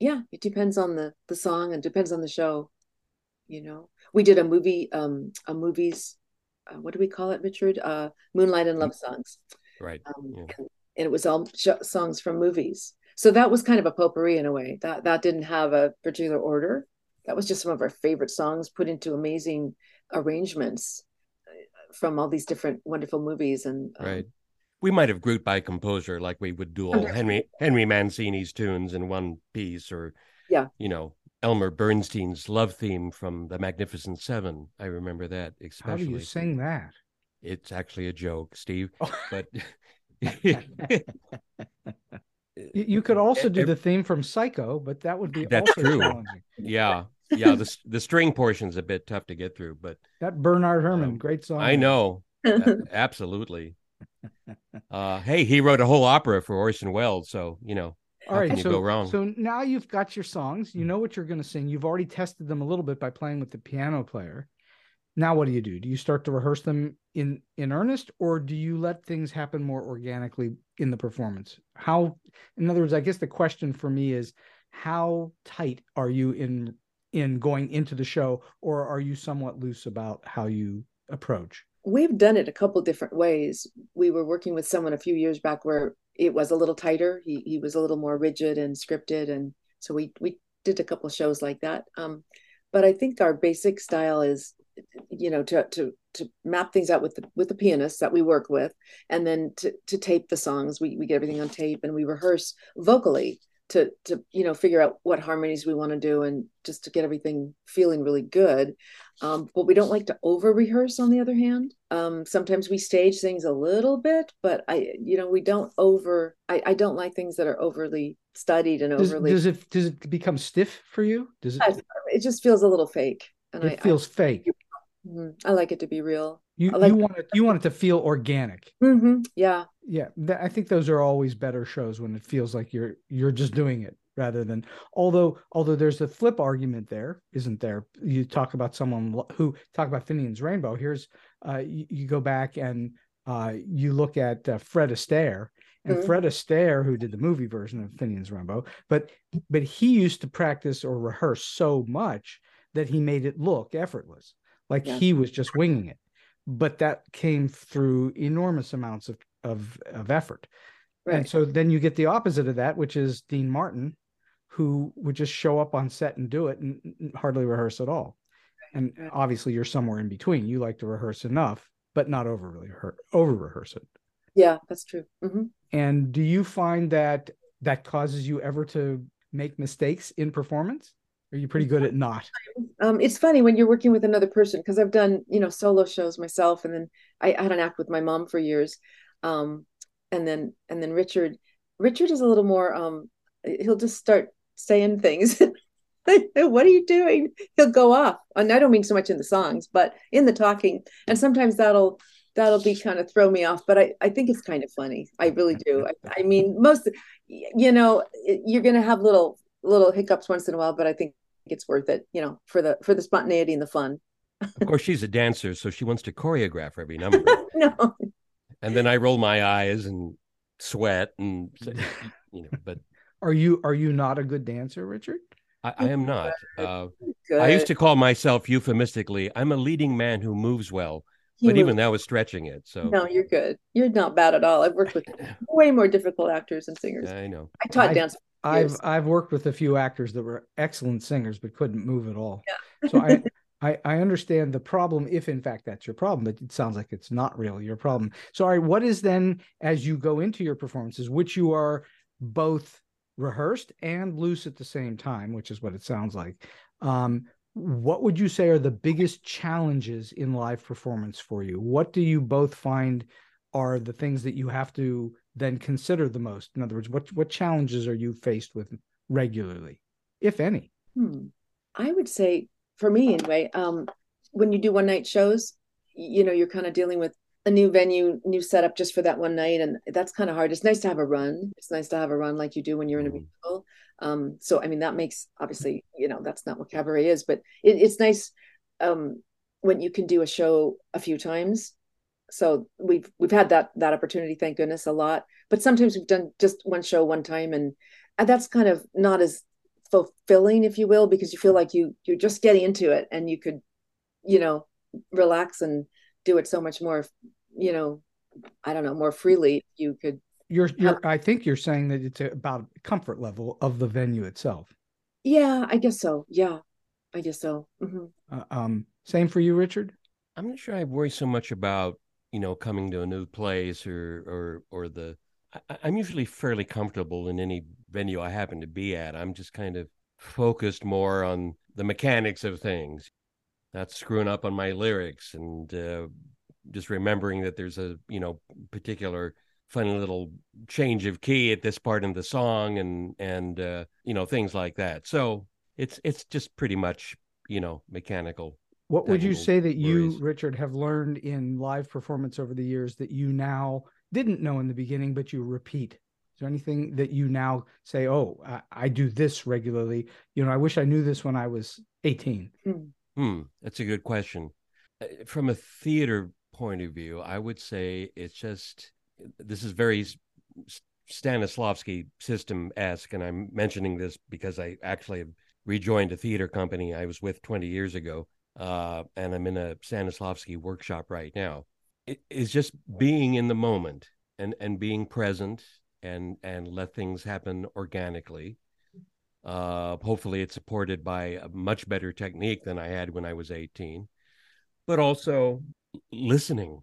Yeah, it depends on the the song and depends on the show. You know, we did a movie, um, a movies. Uh, what do we call it, Richard? Uh, Moonlight and Love songs. Right. Um, yeah. and, and, it was all sh- songs from movies. So that was kind of a potpourri in a way. That that didn't have a particular order. That was just some of our favorite songs put into amazing arrangements from all these different wonderful movies and um, right. We might have grouped by composer like we would do all henry henry mancini's tunes in one piece or yeah. you know elmer bernstein's love theme from the magnificent seven. I remember that especially how do you sing that? It's actually a joke steve oh. but you could also do the theme from psycho but that would be that's true. yeah yeah, the the string portion's a bit tough to get through, but that Bernard Herrmann, um, great song. I know, absolutely. Uh, hey, he wrote a whole opera for Orson Welles, so you know. All right, so, go wrong? So now you've got your songs. You know what you're going to sing. You've already tested them a little bit by playing with the piano player. Now, what do you do? Do you start to rehearse them in in earnest, or do you let things happen more organically in the performance? How, in other words, I guess the question for me is, how tight are you in in going into the show, or are you somewhat loose about how you approach? We've done it a couple different ways. We were working with someone a few years back where it was a little tighter. He he was a little more rigid and scripted, and so we we did a couple shows like that. Um, but I think our basic style is, you know, to to to map things out with the with the pianists that we work with, and then to to tape the songs. We we get everything on tape, and we rehearse vocally to to you know figure out what harmonies we want to do and just to get everything feeling really good um, but we don't like to over rehearse on the other hand um, sometimes we stage things a little bit but i you know we don't over i, I don't like things that are overly studied and Does, overly does it does it become stiff for you? Does it? it just feels a little fake and It I, feels fake. I, mhm, I like it to be real You like- you want it you want it to feel organic. hmm yeah Yeah, th- I think those are always better shows when it feels like you're you're just doing it rather than although although there's a flip argument there, isn't there? You talk about someone who talk about Finian's Rainbow. Here's uh you, you go back and uh you look at uh, Fred Astaire and Mhm. Fred Astaire who did the movie version of Finian's Rainbow, but but he used to practice or rehearse so much that he made it look effortless, like Yeah. he was just winging it. But that came through enormous amounts of of, of effort. And so then you get the opposite of that, which is Dean Martin, who would just show up on set and do it and hardly rehearse at all. And obviously, you're somewhere in between. You like to rehearse enough, but not over really over rehearse it. yeah that's true hmm And do you find that that causes you ever to make mistakes in performance? Are you pretty good at not? um, it's funny when you're working with another person because I've done you know solo shows myself, and then I, I had an act with my mom for years, um, and then and then Richard, Richard is a little more. Um, he'll just start saying things. what are you doing? He'll go off, and I don't mean so much in the songs, but in the talking, and sometimes that'll that'll be kind of throw me off. But I I think it's kind of funny. I really do. I, I mean, most you know you're gonna have little little hiccups once in a while, but I think it's worth it, you know, for the for the spontaneity and the fun. Of course, she's a dancer, so she wants to choreograph every number. no, and then I roll my eyes and sweat, and you know, but Are you are you not a good dancer, Richard? I, I am not. Uh. I used to call myself euphemistically, I'm a leading man who moves well, He but even that was stretching it. So no, you're good. You're not bad at all. I've worked with way more difficult actors and singers. I know. I taught I- dance. I've Yes. I've worked with a few actors that were excellent singers but couldn't move at all. Yeah. So I, I I understand the problem if in fact that's your problem, but it sounds like it's not really your problem. So all right, what is then as you go into your performances, which you are both rehearsed and loose at the same time, which is what it sounds like. Um, what would you say are the biggest challenges in live performance for you? What do you both find are the things that you have to then consider the most? In other words, what what challenges are you faced with regularly, if any? Hmm. I would say for me anyway, um, when you do one night shows, you know, you're kind of dealing with a new venue, new setup just for that one night, and that's kind of hard. It's nice to have a run. It's nice to have a run like you do when you're in a Mhm. musical. Um, so I mean, that makes obviously, you know, that's not what cabaret is, but it, it's nice um, when you can do a show a few times. So we've we've had that that opportunity, thank goodness, a lot. But sometimes we've done just one show one time, and, and that's kind of not as fulfilling, if you will, because you feel like you you're just getting into it, and you could, you know, relax and do it so much more, you know, I don't know, more freely. You could, You're you're I think you're saying that it's about comfort level of the venue itself. yeah, I guess so. Yeah, I guess so. hmm Uh, um, same for you, Richard. I'm not sure I worry so much about you know coming to a new place or or or the. I, I'm usually fairly comfortable in any venue I happen to be at. I'm just kind of focused more on the mechanics of things, not screwing up on my lyrics and uh, just remembering that there's a you know particular funny little change of key at this part in the song and and uh, you know things like that. So it's it's just pretty much you know mechanical What would you say that you, worries. Richard, have learned in live performance over the years that you now didn't know in the beginning, but you repeat? Is there anything that you now say, "Oh, I, I do this regularly"? You know, I wish I knew this when I was eighteen. Hmm, that's a good question. Uh, From a theater point of view, I would say it's just this is very S- S- Stanislavski system esque, and I'm mentioning this because I actually have rejoined a theater company I was with 20 years ago, uh, and I'm in a Stanislavski workshop right now. It is just being in the moment and and being present and and let things happen organically. Uh, hopefully, it's supported by a much better technique than I had when I was 18, but also listening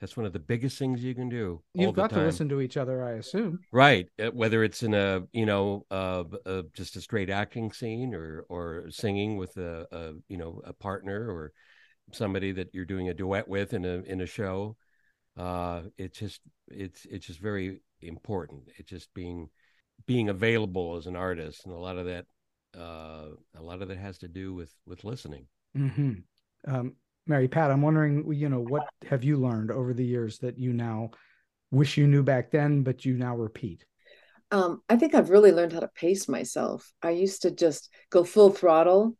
That's one of the biggest things you can do. You've got to listen to each other, I assume. Right, uh, whether it's in a you know uh, uh, just a straight acting scene or or singing with a, a you know a partner or somebody that you're doing a duet with in a in a show. Uh, it's just it's it's just very important. It's just being being available as an artist, and a lot of that uh, a lot of that has to do with with listening. Mm-hmm. Um, Mary Pat, I'm wondering, you know, what have you learned over the years that you now wish you knew back then, but you now repeat? Um, I think I've really learned how to pace myself. I used to just go full throttle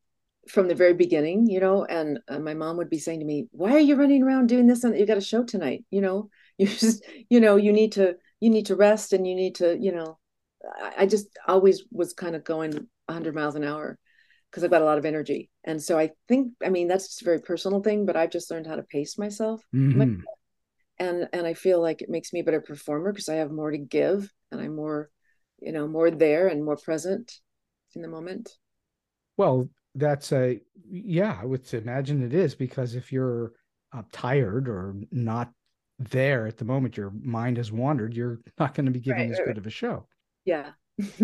from the very beginning, you know, and uh, my mom would be saying to me, "Why are you running around doing this? And you got a show tonight, you know. You just, you know, you need to, you need to rest, and you need to, you know." I, I just always was kind of going 100 miles an hour, because I've got a lot of energy. And so I think, I mean, that's just a very personal thing, but I've just learned how to pace myself. Mm-hmm. And and I feel like it makes me a better performer because I have more to give and I'm more, you know, more there and more present in the moment. Well, that's a yeah, I would imagine it is because if you're uh, tired or not there at the moment, your mind has wandered, you're not going to be giving right, as right, good right. of a show. Yeah.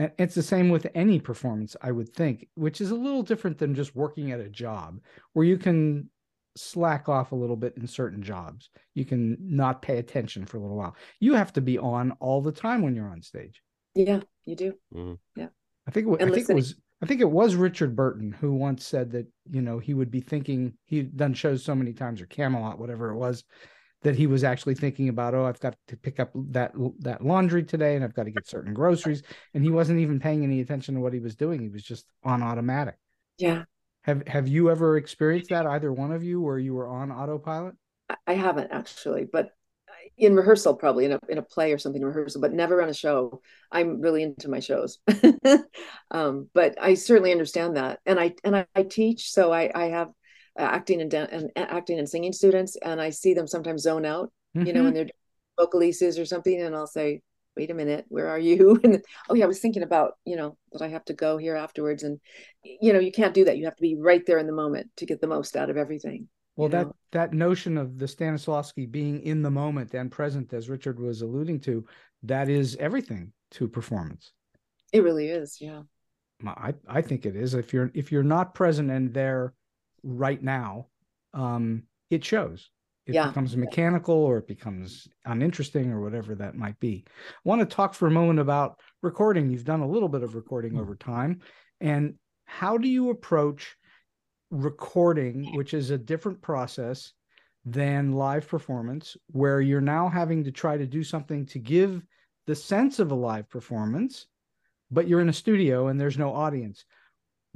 And it's the same with any performance, I would think, which is a little different than just working at a job where you can slack off a little bit in certain jobs. You can not pay attention for a little while. You have to be on all the time when you're on stage. Yeah, you do. Mm-hmm. Yeah. I think it, I think it was I think it was Richard Burton who once said that, you know, he would be thinking he'd done shows so many times or Camelot, whatever it was, that he was actually thinking about oh i've got to pick up that that laundry today and i've got to get certain groceries. And he wasn't even paying any attention to what he was doing. He was just on automatic. Yeah. Have have you ever experienced that either one of you where you were on autopilot? I haven't actually but in rehearsal probably in a in a play or something in rehearsal but never on a show. I'm really into my shows. Um, but i certainly understand that. And i and I, I teach so i i have acting and, and acting and singing students, and I see them sometimes zone out, mm-hmm. you know, when mm-hmm. they're vocalises or something, and I'll say, "Wait a minute, where are you?" And oh yeah, I was thinking about you know that I have to go here afterwards, and you know you can't do that. You have to be right there in the moment to get the most out of everything. Well, that know? that notion of the Stanislavski being in the moment and present, as Richard was alluding to, that is everything to performance. It really is, yeah. I I think it is. If you're if you're not present and there right now, um, it shows. It yeah. becomes mechanical or it becomes uninteresting or whatever that might be. I want to talk for a moment about recording. You've done a little bit of recording mm-hmm. over time. And how do you approach recording, which is a different process than live performance, where you're now having to try to do something to give the sense of a live performance, but you're in a studio and there's no audience?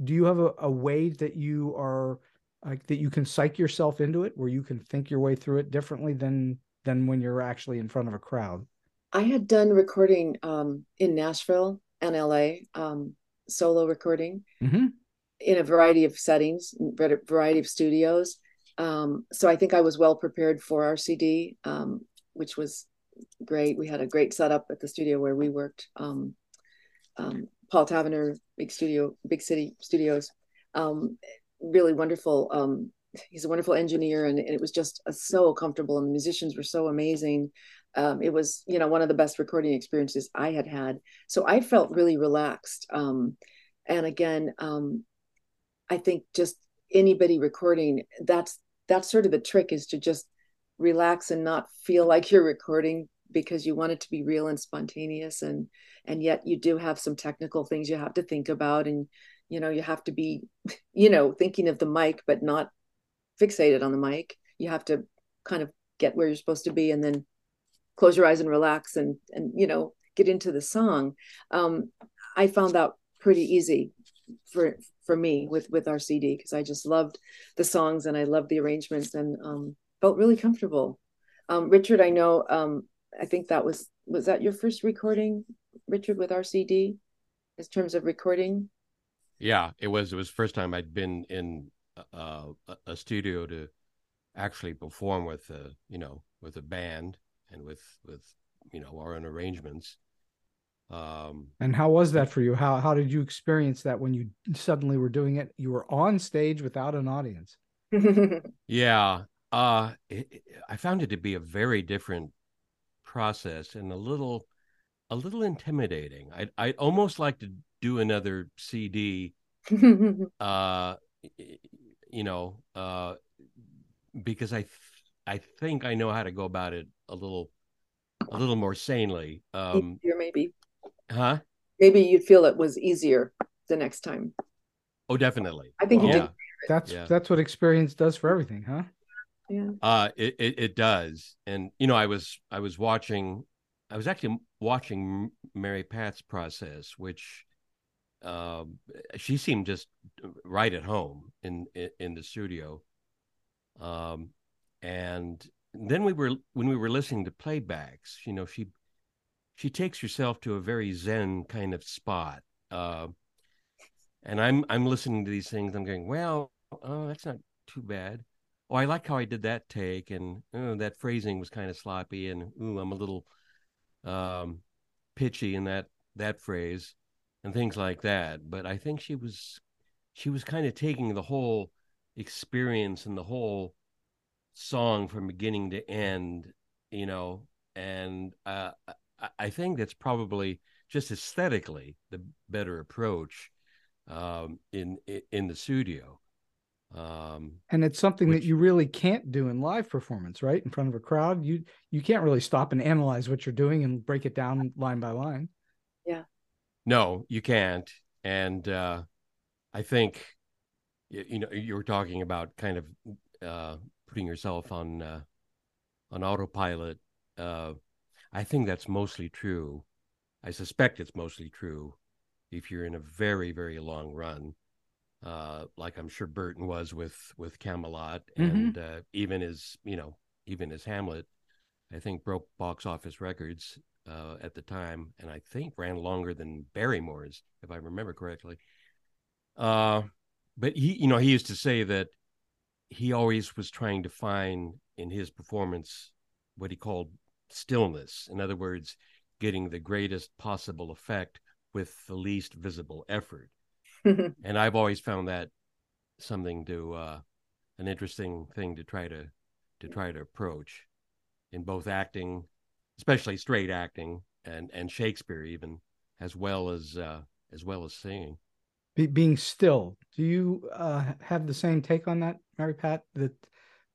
Do you have a, a way that you are like that you can psych yourself into it where you can think your way through it differently than than when you're actually in front of a crowd. I had done recording um, in nashville and la um, solo recording mm-hmm. in a variety of settings variety of studios. Um, so i think i was well prepared for our cd um, which was great. We had a great setup at the studio where we worked um, um, paul tavener big studio big city studios. Um, really wonderful. Um, he's a wonderful engineer, and, and it was just uh, so comfortable, and the musicians were so amazing. Um, it was, you know, one of the best recording experiences I had had. So I felt really relaxed. Um, and again, um, I think just anybody recording, that's that's sort of the trick is to just relax and not feel like you're recording because you want it to be real and spontaneous and and yet you do have some technical things you have to think about and you know you have to be you know thinking of the mic but not fixated on the mic. You have to kind of get where you're supposed to be and then close your eyes and relax and and you know get into the song. Um i found that pretty easy for for me with with our cd because i just loved the songs and i loved the arrangements and um felt really comfortable. Um richard i know um i think that was was that your first recording richard with our cd in terms of recording yeah, it was. It was first time I'd been in uh, a studio to actually perform with a you know with a band and with with you know our own arrangements. Um, and how was that for you? How how did you experience that when you suddenly were doing it? You were on stage without an audience. yeah, Uh, it, it- I found it to be a very different process and a little, a little intimidating. I I almost like to do another CD. Uh, you know, uh, because I, th- I think I know how to go about it a little, a little more sanely. Um, easier maybe huh? maybe you'd feel it was easier the next time Oh, definitely. i think you yeah. did That's Yeah. that's what experience does for everything, huh? yeah Uh, it, it it does, and you know, I was I was watching, I was actually watching Mary Pat's process, which, um, she seemed just right at home in in, in the studio, um, and then we were when we were listening to playbacks, you know, she she takes herself to a very zen kind of spot, uh, and I'm I'm listening to these things, I'm going, well, oh, that's not too bad. Oh, I like how I did that take, and oh, that phrasing was kind of sloppy, and ooh, I'm a little um, pitchy in that that phrase, and things like that. But I think she was she was kind of taking the whole experience and the whole song from beginning to end, you know, and uh, I, think that's probably just aesthetically the better approach um, in in the studio. Um, And it's something Which- that you really can't do in live performance, right? In front of a crowd, you you can't really stop and analyze what you're doing and break it down line by line. No, you can't. And uh, I think, y- you know, you were talking about kind of uh, putting yourself on uh, on autopilot. Uh, I think that's mostly true. I suspect it's mostly true if you're in a very, very long run, uh, like I'm sure Burton was with with Camelot, Mhm. and uh, even his, you know, even his Hamlet. I think broke box office records uh, at the time, and I think ran longer than Barrymore's, if I remember correctly. Uh, but he, you know, he used to say that he always was trying to find in his performance what he called stillness. In other words, getting the greatest possible effect with the least visible effort. And I've always found that something to uh, an interesting thing to try to to try to approach in both acting, especially straight acting and and Shakespeare even, as well as uh, as well as singing. Be, being still. Do you uh, have the same take on that, Mary Pat? That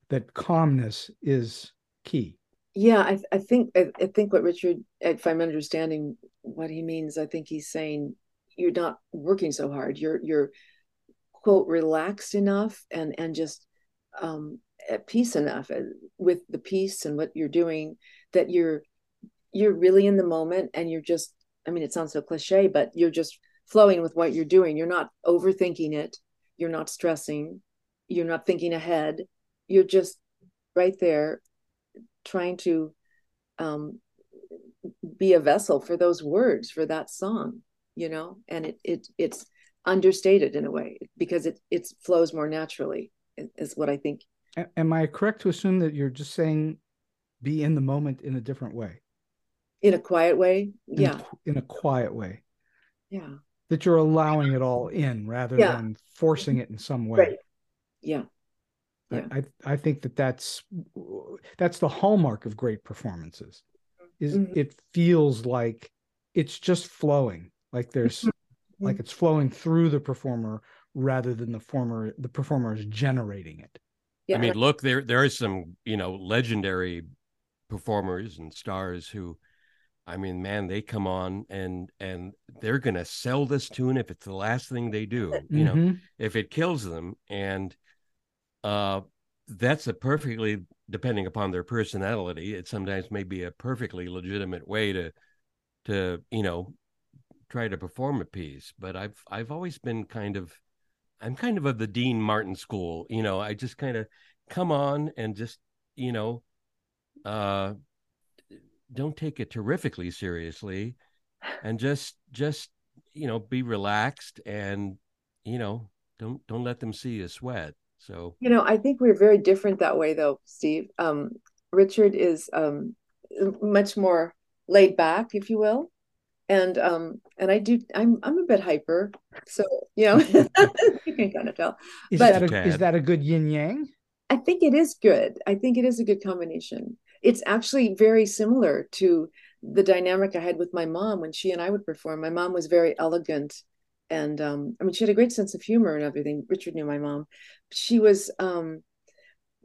that calmness is key. Yeah, I, I think I, I think what Richard, if I'm understanding what he means, I think he's saying you're not working so hard. You're you're quote relaxed enough and and just um, at peace enough uh, with the piece and what you're doing that you're you're really in the moment and you're just. I mean, it sounds so cliche, but you're just flowing with what you're doing. You're not overthinking it. You're not stressing. You're not thinking ahead. You're just right there trying to um, be a vessel for those words for that song you know and it, it it's understated in a way because it it flows more naturally is what i think am I correct to assume that you're just saying be in the moment in a different way? In a quiet way In a yeah qu- in a quiet way. yeah That you're allowing it all in rather Yeah. than forcing it in some way. Right. yeah I- Yeah. I, I think that that's that's the hallmark of great performances is Mhm. it feels like it's just flowing like there's like it's flowing through the performer rather than the former the performer is generating it yeah I mean, look, there there are some you know legendary performers and stars who, I mean, man, they come on and and they're gonna sell this tune if it's the last thing they do. You know, Mhm. if it kills them, and uh, that's a perfectly depending upon their personality. It sometimes may be a perfectly legitimate way to to you know try to perform a piece. But I've I've always been kind of I'm kind of of the Dean Martin school. You know, I just kind of come on and just, you know, uh, don't take it terrifically seriously, and just just you know be relaxed and you know don't don't let them see you sweat. So you know i think we're very different that way though steve um richard is um much more laid back if you will and um and i do i'm i'm a bit hyper so you know you can kind of tell is But- that a, is that a good yin yang I think it is good. I think it is a good combination. It's actually very similar to the dynamic I had with my mom when she and I would perform. My mom was very elegant and um, I mean she had a great sense of humor and everything. Richard knew my mom. She was um,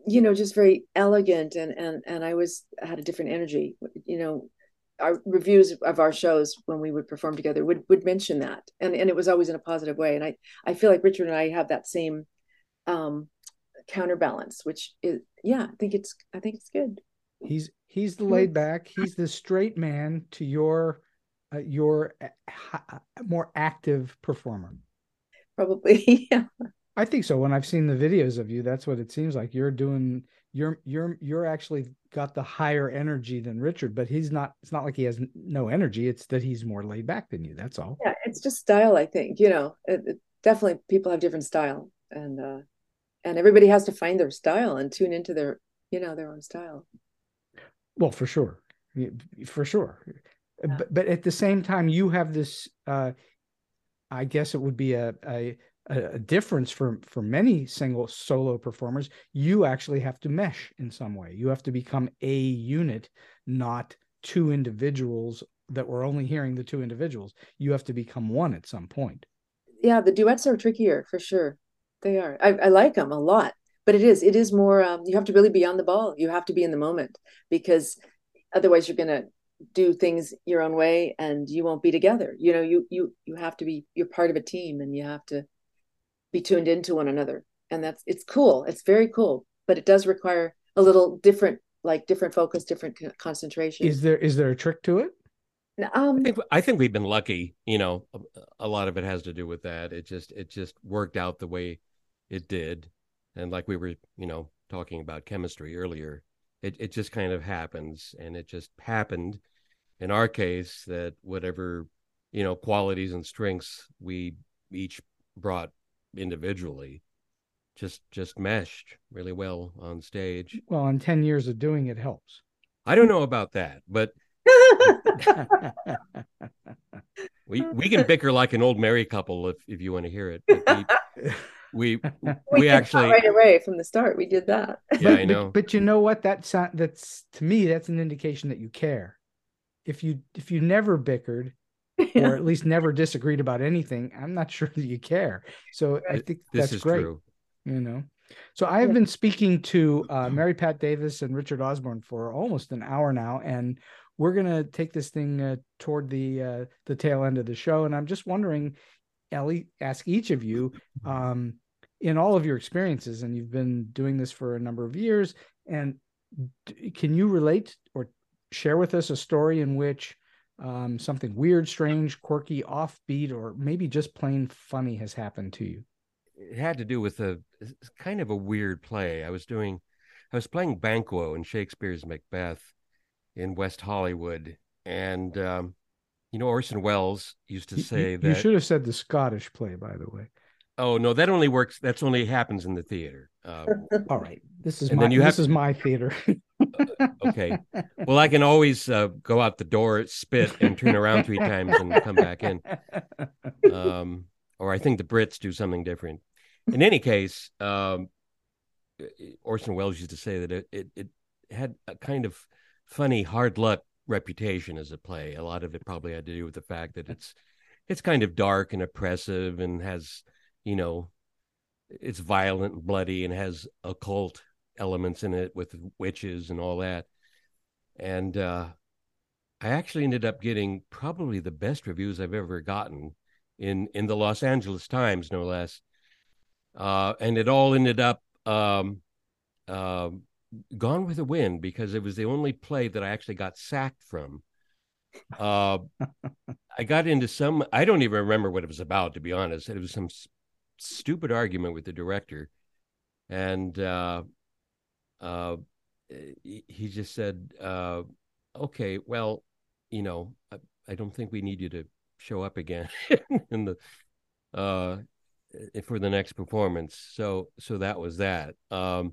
you know, just very elegant and and and I was had a different energy. You know, our reviews of our shows when we would perform together would would mention that. And and it was always in a positive way. And I I feel like Richard and I have that same um counterbalance, which is yeah, I think it's I think it's good. He's he's the laid back. He's the straight man to your uh, your uh, more active performer. Probably, yeah. I think so. When I've seen the videos of you, that's what it seems like. You're doing. You're you're you're actually got the higher energy than Richard, but he's not. It's not like he has no energy. It's that he's more laid back than you. That's all. Yeah, it's just style. I think you know. It, it, definitely, people have different style, and uh, and everybody has to find their style and tune into their you know their own style well for sure. For sure. Yeah. but, but at the same time you have this uh i guess it would be a, a a difference for for many single solo performers. You actually have to mesh in some way. You have to become a unit not two individuals that we're only hearing the two individuals. You have to become one at some point. Yeah the duets are trickier for sure. They are. I, I like them a lot, but it is it is more. Um, you have to really be on the ball. You have to be in the moment because otherwise you're going to do things your own way and you won't be together. You know, you you you have to be. You're part of a team and you have to be tuned into one another. And that's it's cool. It's very cool, but it does require a little different, like different focus, different concentration. Is there is there a trick to it? Um, I think I think we've been lucky. You know, a, a, lot of it has to do with that. It just it just worked out the way it did, and like we were, you know, talking about chemistry earlier, it it just kind of happens, and it just happened. In our case, that whatever you know qualities and strengths we each brought individually, just just meshed really well on stage. Well, and ten years of doing it helps. I don't know about that, but we we can bicker like an old married couple if if you want to hear it. We we, we, we actually right away from the start. We did that. Yeah, but, I know. But, but, you know what? That's that's to me that's an indication that you care. If you if you never bickered, yeah. or at least never disagreed about anything, I'm not sure that you care. So I think this that's great. True. You know. So I have been speaking to uh, Mary Pat Davis and Richard Osborne for almost an hour now, and we're going to take this thing uh, toward the uh, the tail end of the show, and I'm just wondering, Ellie, ask each of you, um, in all of your experiences, and you've been doing this for a number of years, and can you relate or share with us a story in which um, something weird, strange, quirky, offbeat, or maybe just plain funny has happened to you? It had to do with a kind of a weird play. I was doing, I was playing Banquo in Shakespeare's Macbeth in West Hollywood. And, um, you know, Orson Welles used to say you, that. You should have said the Scottish play, by the way. Oh no, that only works. That's only happens in the theater. Um, All right, this is my, you have, this is my theater. uh, okay, well, I can always uh, go out the door, spit, and turn around three times and come back in. Um, or I think the Brits do something different. In any case, um, Orson Welles used to say that it, it, it had a kind of funny hard luck reputation as a play. A lot of it probably had to do with the fact that it's it's kind of dark and oppressive and has, you know, it's violent and bloody and has occult elements in it with witches and all that. And uh, I actually ended up getting probably the best reviews I've ever gotten in in the Los Angeles Times, no less. Uh, and it all ended up um, uh, Gone with the Wind because it was the only play that I actually got sacked from. Uh, I got into some, I don't even remember what it was about, to be honest. It was some stupid argument with the director. And uh, uh, he just said, uh, okay, well, you know, I, I, don't think we need you to show up again in the uh for the next performance so so that was that um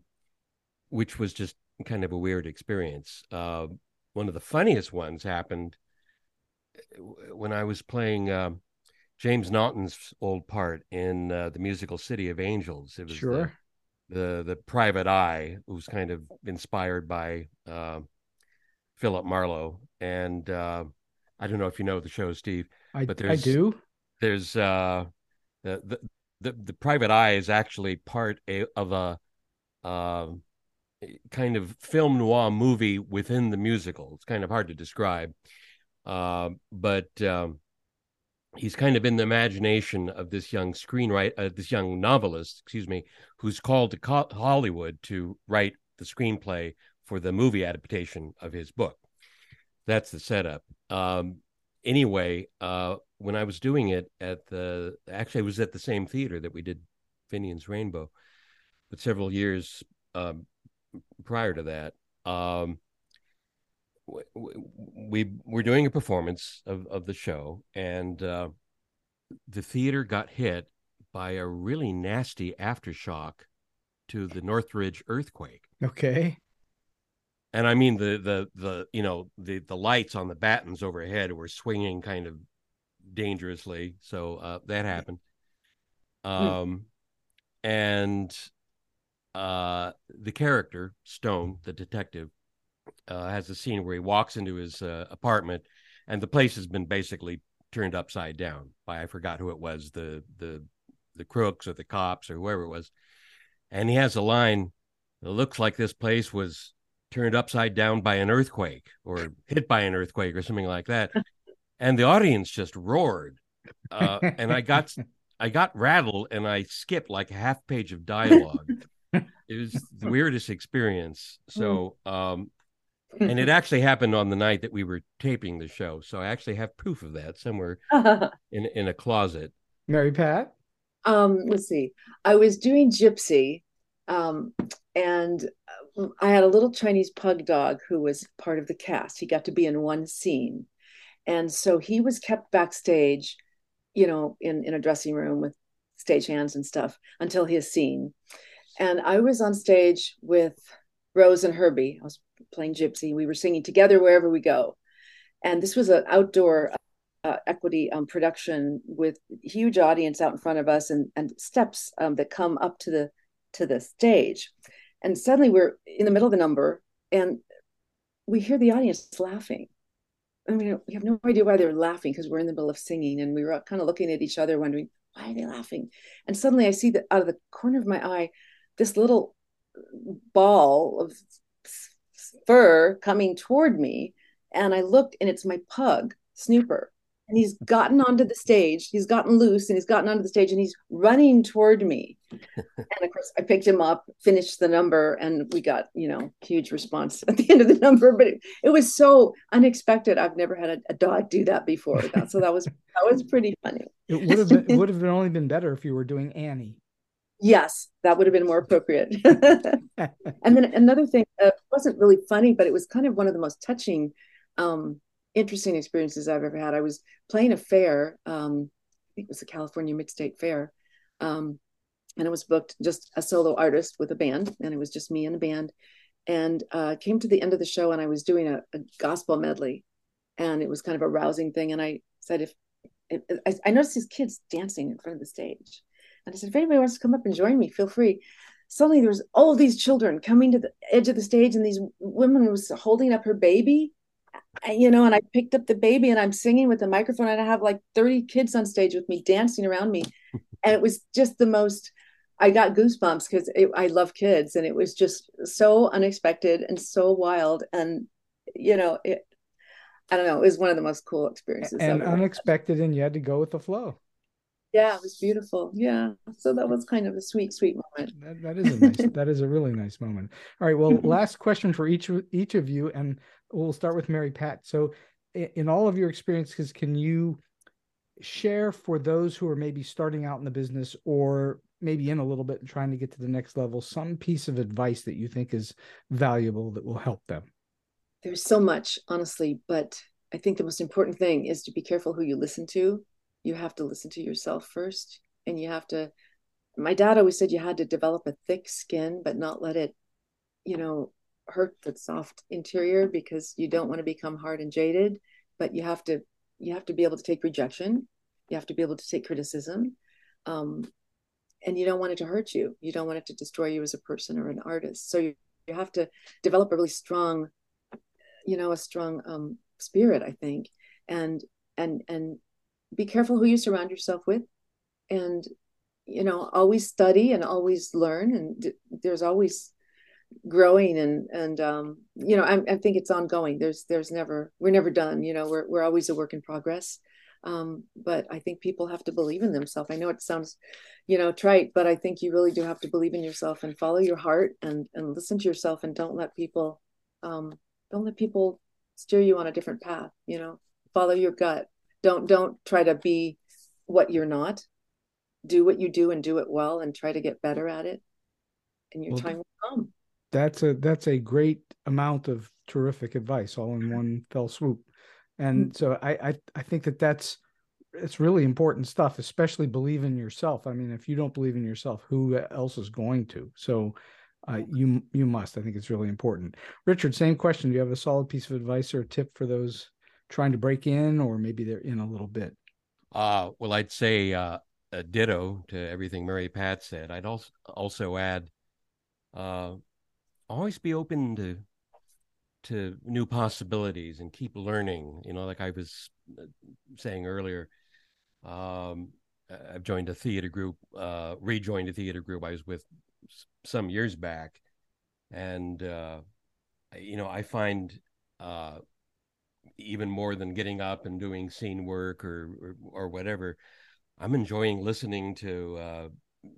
which was just kind of a weird experience. Uh, one of the funniest ones happened uh, when I was playing uh, James Naughton's old part in uh, the musical City of Angels. It was sure. the the private eye, who's kind of inspired by uh, Philip Marlowe. And uh, I don't know if you know the show, Steve, I, but I do. there's uh, the, the the the private eye is actually part a, of a uh, kind of film noir movie within the musical. It's kind of hard to describe, uh, but um, he's kind of in the imagination of this young screenwriter, uh, this young novelist, excuse me, who's called to co- Hollywood to write the screenplay for the movie adaptation of his book. That's the setup. Um, anyway, uh, when I was doing it at the, actually, was at the same theater that we did Finian's Rainbow, but several years um, prior to that, um, we were doing a performance of, of the show, and uh, the theater got hit by a really nasty aftershock to the Northridge earthquake. Okay. And I mean the the the you know the the lights on the battens overhead were swinging kind of dangerously, so uh, that happened. Um, and uh, the character Stone, the detective, uh, has a scene where he walks into his uh, apartment, and the place has been basically turned upside down by I forgot who it was the the the crooks or the cops or whoever it was, and he has a line. It looks like this place was turned upside down by an earthquake or hit by an earthquake or something like that, and the audience just roared, uh, and I got I got rattled and I skipped like a half page of dialogue. it was the weirdest experience. So um, and it actually happened on the night that we were taping the show so i actually have proof of that somewhere in in a closet. Mary Pat. um let's see. I was doing gypsy um and uh, i had a little chinese pug dog who was part of the cast. He got to be in one scene. And so he was kept backstage you know in in a dressing room with stagehands and stuff until his scene. And i was on stage with rose and herbie. I was playing gypsy. We were singing together wherever we go. And this was an outdoor uh, equity um, production with huge audience out in front of us and, and steps um, that come up to the to the stage. And suddenly we're in the middle of the number and we hear the audience laughing. I mean we have no idea why they're laughing because we're in the middle of singing and we were kind of looking at each other wondering why are they laughing? And suddenly i see that out of the corner of my eye this little ball of fur coming toward me and i looked and it's my pug snooper. And he's gotten onto the stage he's gotten loose and he's gotten onto the stage and he's running toward me. And of course i picked him up finished the number and we got you know huge response at the end of the number. But it, it was so unexpected. I've never had a, a dog do that before that, so that was that was pretty funny. It would have been, it would have only been better if you were doing Annie. Yes that would have been more appropriate. And then another thing uh, wasn't really funny but it was kind of one of the most touching um, interesting experiences i've ever had. I was playing a fair um, i think it was the california mid-state fair um, and it was booked just a solo artist with a band and it was just me and the band. And uh, came to the end of the show and i was doing a, a gospel medley and it was kind of a rousing thing. And i said if, I, I noticed these kids dancing in front of the stage and I said, if anybody wants to come up and join me, feel free. Suddenly there was all these children coming to the edge of the stage, and these women was holding up her baby. And, you know, and I picked up the baby and I'm singing with the microphone, and I have like 30 kids on stage with me dancing around me. and it was just the most I got goosebumps because I love kids, and it was just so unexpected and so wild. And you know, it, I don't know, it was one of the most cool experiences. and unexpected, and you had to go with the flow. Yeah, it was beautiful. Yeah, so that was kind of a sweet, sweet moment. That, that is a nice. that is a really nice moment. All right. Well, mm-hmm. last question for each of- each of you, and we'll start with Mary Pat. So, in all of your experiences, can you share for those who are maybe starting out in the business or maybe in a little bit and trying to get to the next level, some piece of advice that you think is valuable that will help them? There's so much, honestly, but I think the most important thing is to be careful who you listen to. You have to listen to yourself first, and you have to. My dad always said you had to develop a thick skin, but not let it, you know, hurt the soft interior because you don't want to become hard and jaded. But you have to, you have to be able to take rejection. You have to be able to take criticism, um, and you don't want it to hurt you you don't want it to destroy you as a person or an artist so you, you have to develop a really strong you know a strong um, spirit i think and and and be careful who you surround yourself with and you know always study and always learn and d- there's always growing and and um you know I, I think it's ongoing. There's there's never we're never done you know we're, we're always a work in progress. Um but i think people have to believe in themselves. I know it sounds you know trite but i think you really do have to believe in yourself and follow your heart and and listen to yourself and don't let people um don't let people steer you on a different path you know. Follow your gut don't don't try to be what you're not. Do what you do and do it well and try to get better at it. And your well, time will come. that's a that's a great amount of terrific advice all in one fell swoop. And mm-hmm. so I, I i think that that's it's really important stuff especially believe in yourself. I mean if you don't believe in yourself who else is going to? So uh, you you must. I think it's really important. Richard same question. Do you have a solid piece of advice or a tip for those trying to break in or maybe they're in a little bit? Uh well i'd say uh a ditto to everything mary pat said. I'd also also add uh always be open to to new possibilities and keep learning. You know like i was uh, saying earlier um i've joined a theater group uh rejoined a theater group i was with some years back. And uh you know i find uh even more than getting up and doing scene work or or, or whatever i'm enjoying listening to uh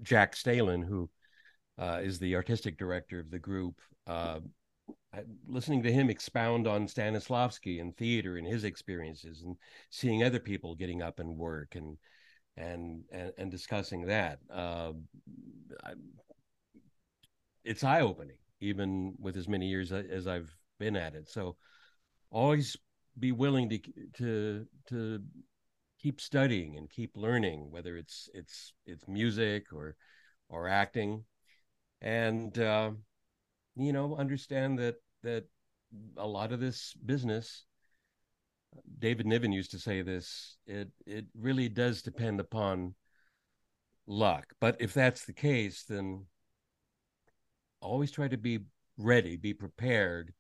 jack stalen who uh, is the artistic director of the group. Uh, listening to him expound on Stanislavski and theater and his experiences, and seeing other people getting up and work and and and, and discussing that, uh, I, it's eye opening, even with as many years as I've been at it. So, always be willing to to to keep studying and keep learning, whether it's it's it's music or or acting. And uh, you know understand that that a lot of this business david niven used to say this it it really does depend upon luck. But if that's the case then always try to be ready be prepared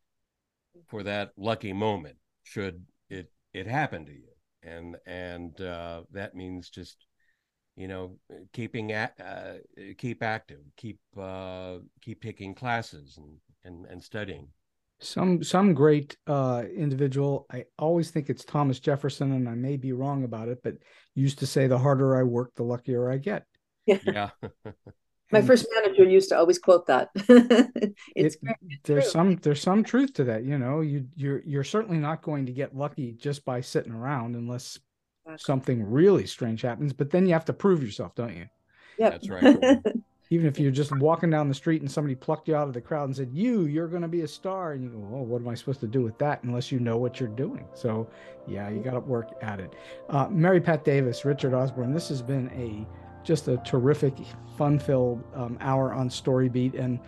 for that lucky moment should it it happen to you. And and uh, that means just you know keeping at, uh, keep active keep uh, keep taking classes and, and and studying. Some some great uh, individual. I always think it's thomas jefferson and i may be wrong about it but used to say the harder i work the luckier i get. Yeah, yeah. my first manager used to always quote that it's, it, there's true. some there's some truth to that you know you you're you're certainly not going to get lucky just by sitting around unless something really strange happens, but then you have to prove yourself, don't you? Yeah, that's right. Even if you're just walking down the street and somebody plucked you out of the crowd and said, "You, you're going to be a star," and you go, "Oh, what am I supposed to do with that?" Unless you know what you're doing. So, yeah, you got to work at it. Uh, Mary Pat Davis, Richard Osborne. This has been a just a terrific, fun-filled um, hour on Storybeat, and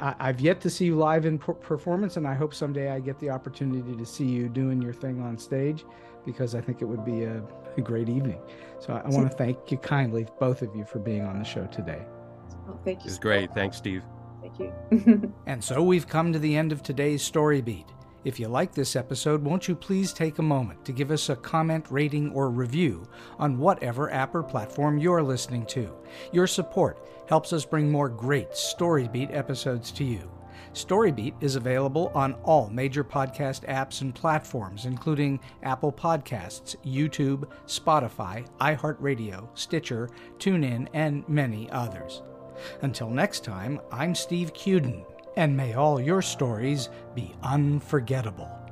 I, have yet to see you live in performance, and I hope someday I get the opportunity to see you doing your thing on stage because I think it would be a, a great evening. So I, I want to thank you kindly, both of you, for being on the show today. Oh, thank you. It's great. Thanks, Steve. Thank you. and so we've come to the end of today's Story Beat. If you like this episode, won't you please take a moment to give us a comment, rating, or review on whatever app or platform you're listening to? Your support helps us bring more great Storybeat episodes to you. Storybeat is available on all major podcast apps and platforms, including Apple Podcasts, YouTube, Spotify, iHeartRadio, Stitcher, TuneIn, and many others. Until next time, I'm Steve Cuden, and may all your stories be unforgettable.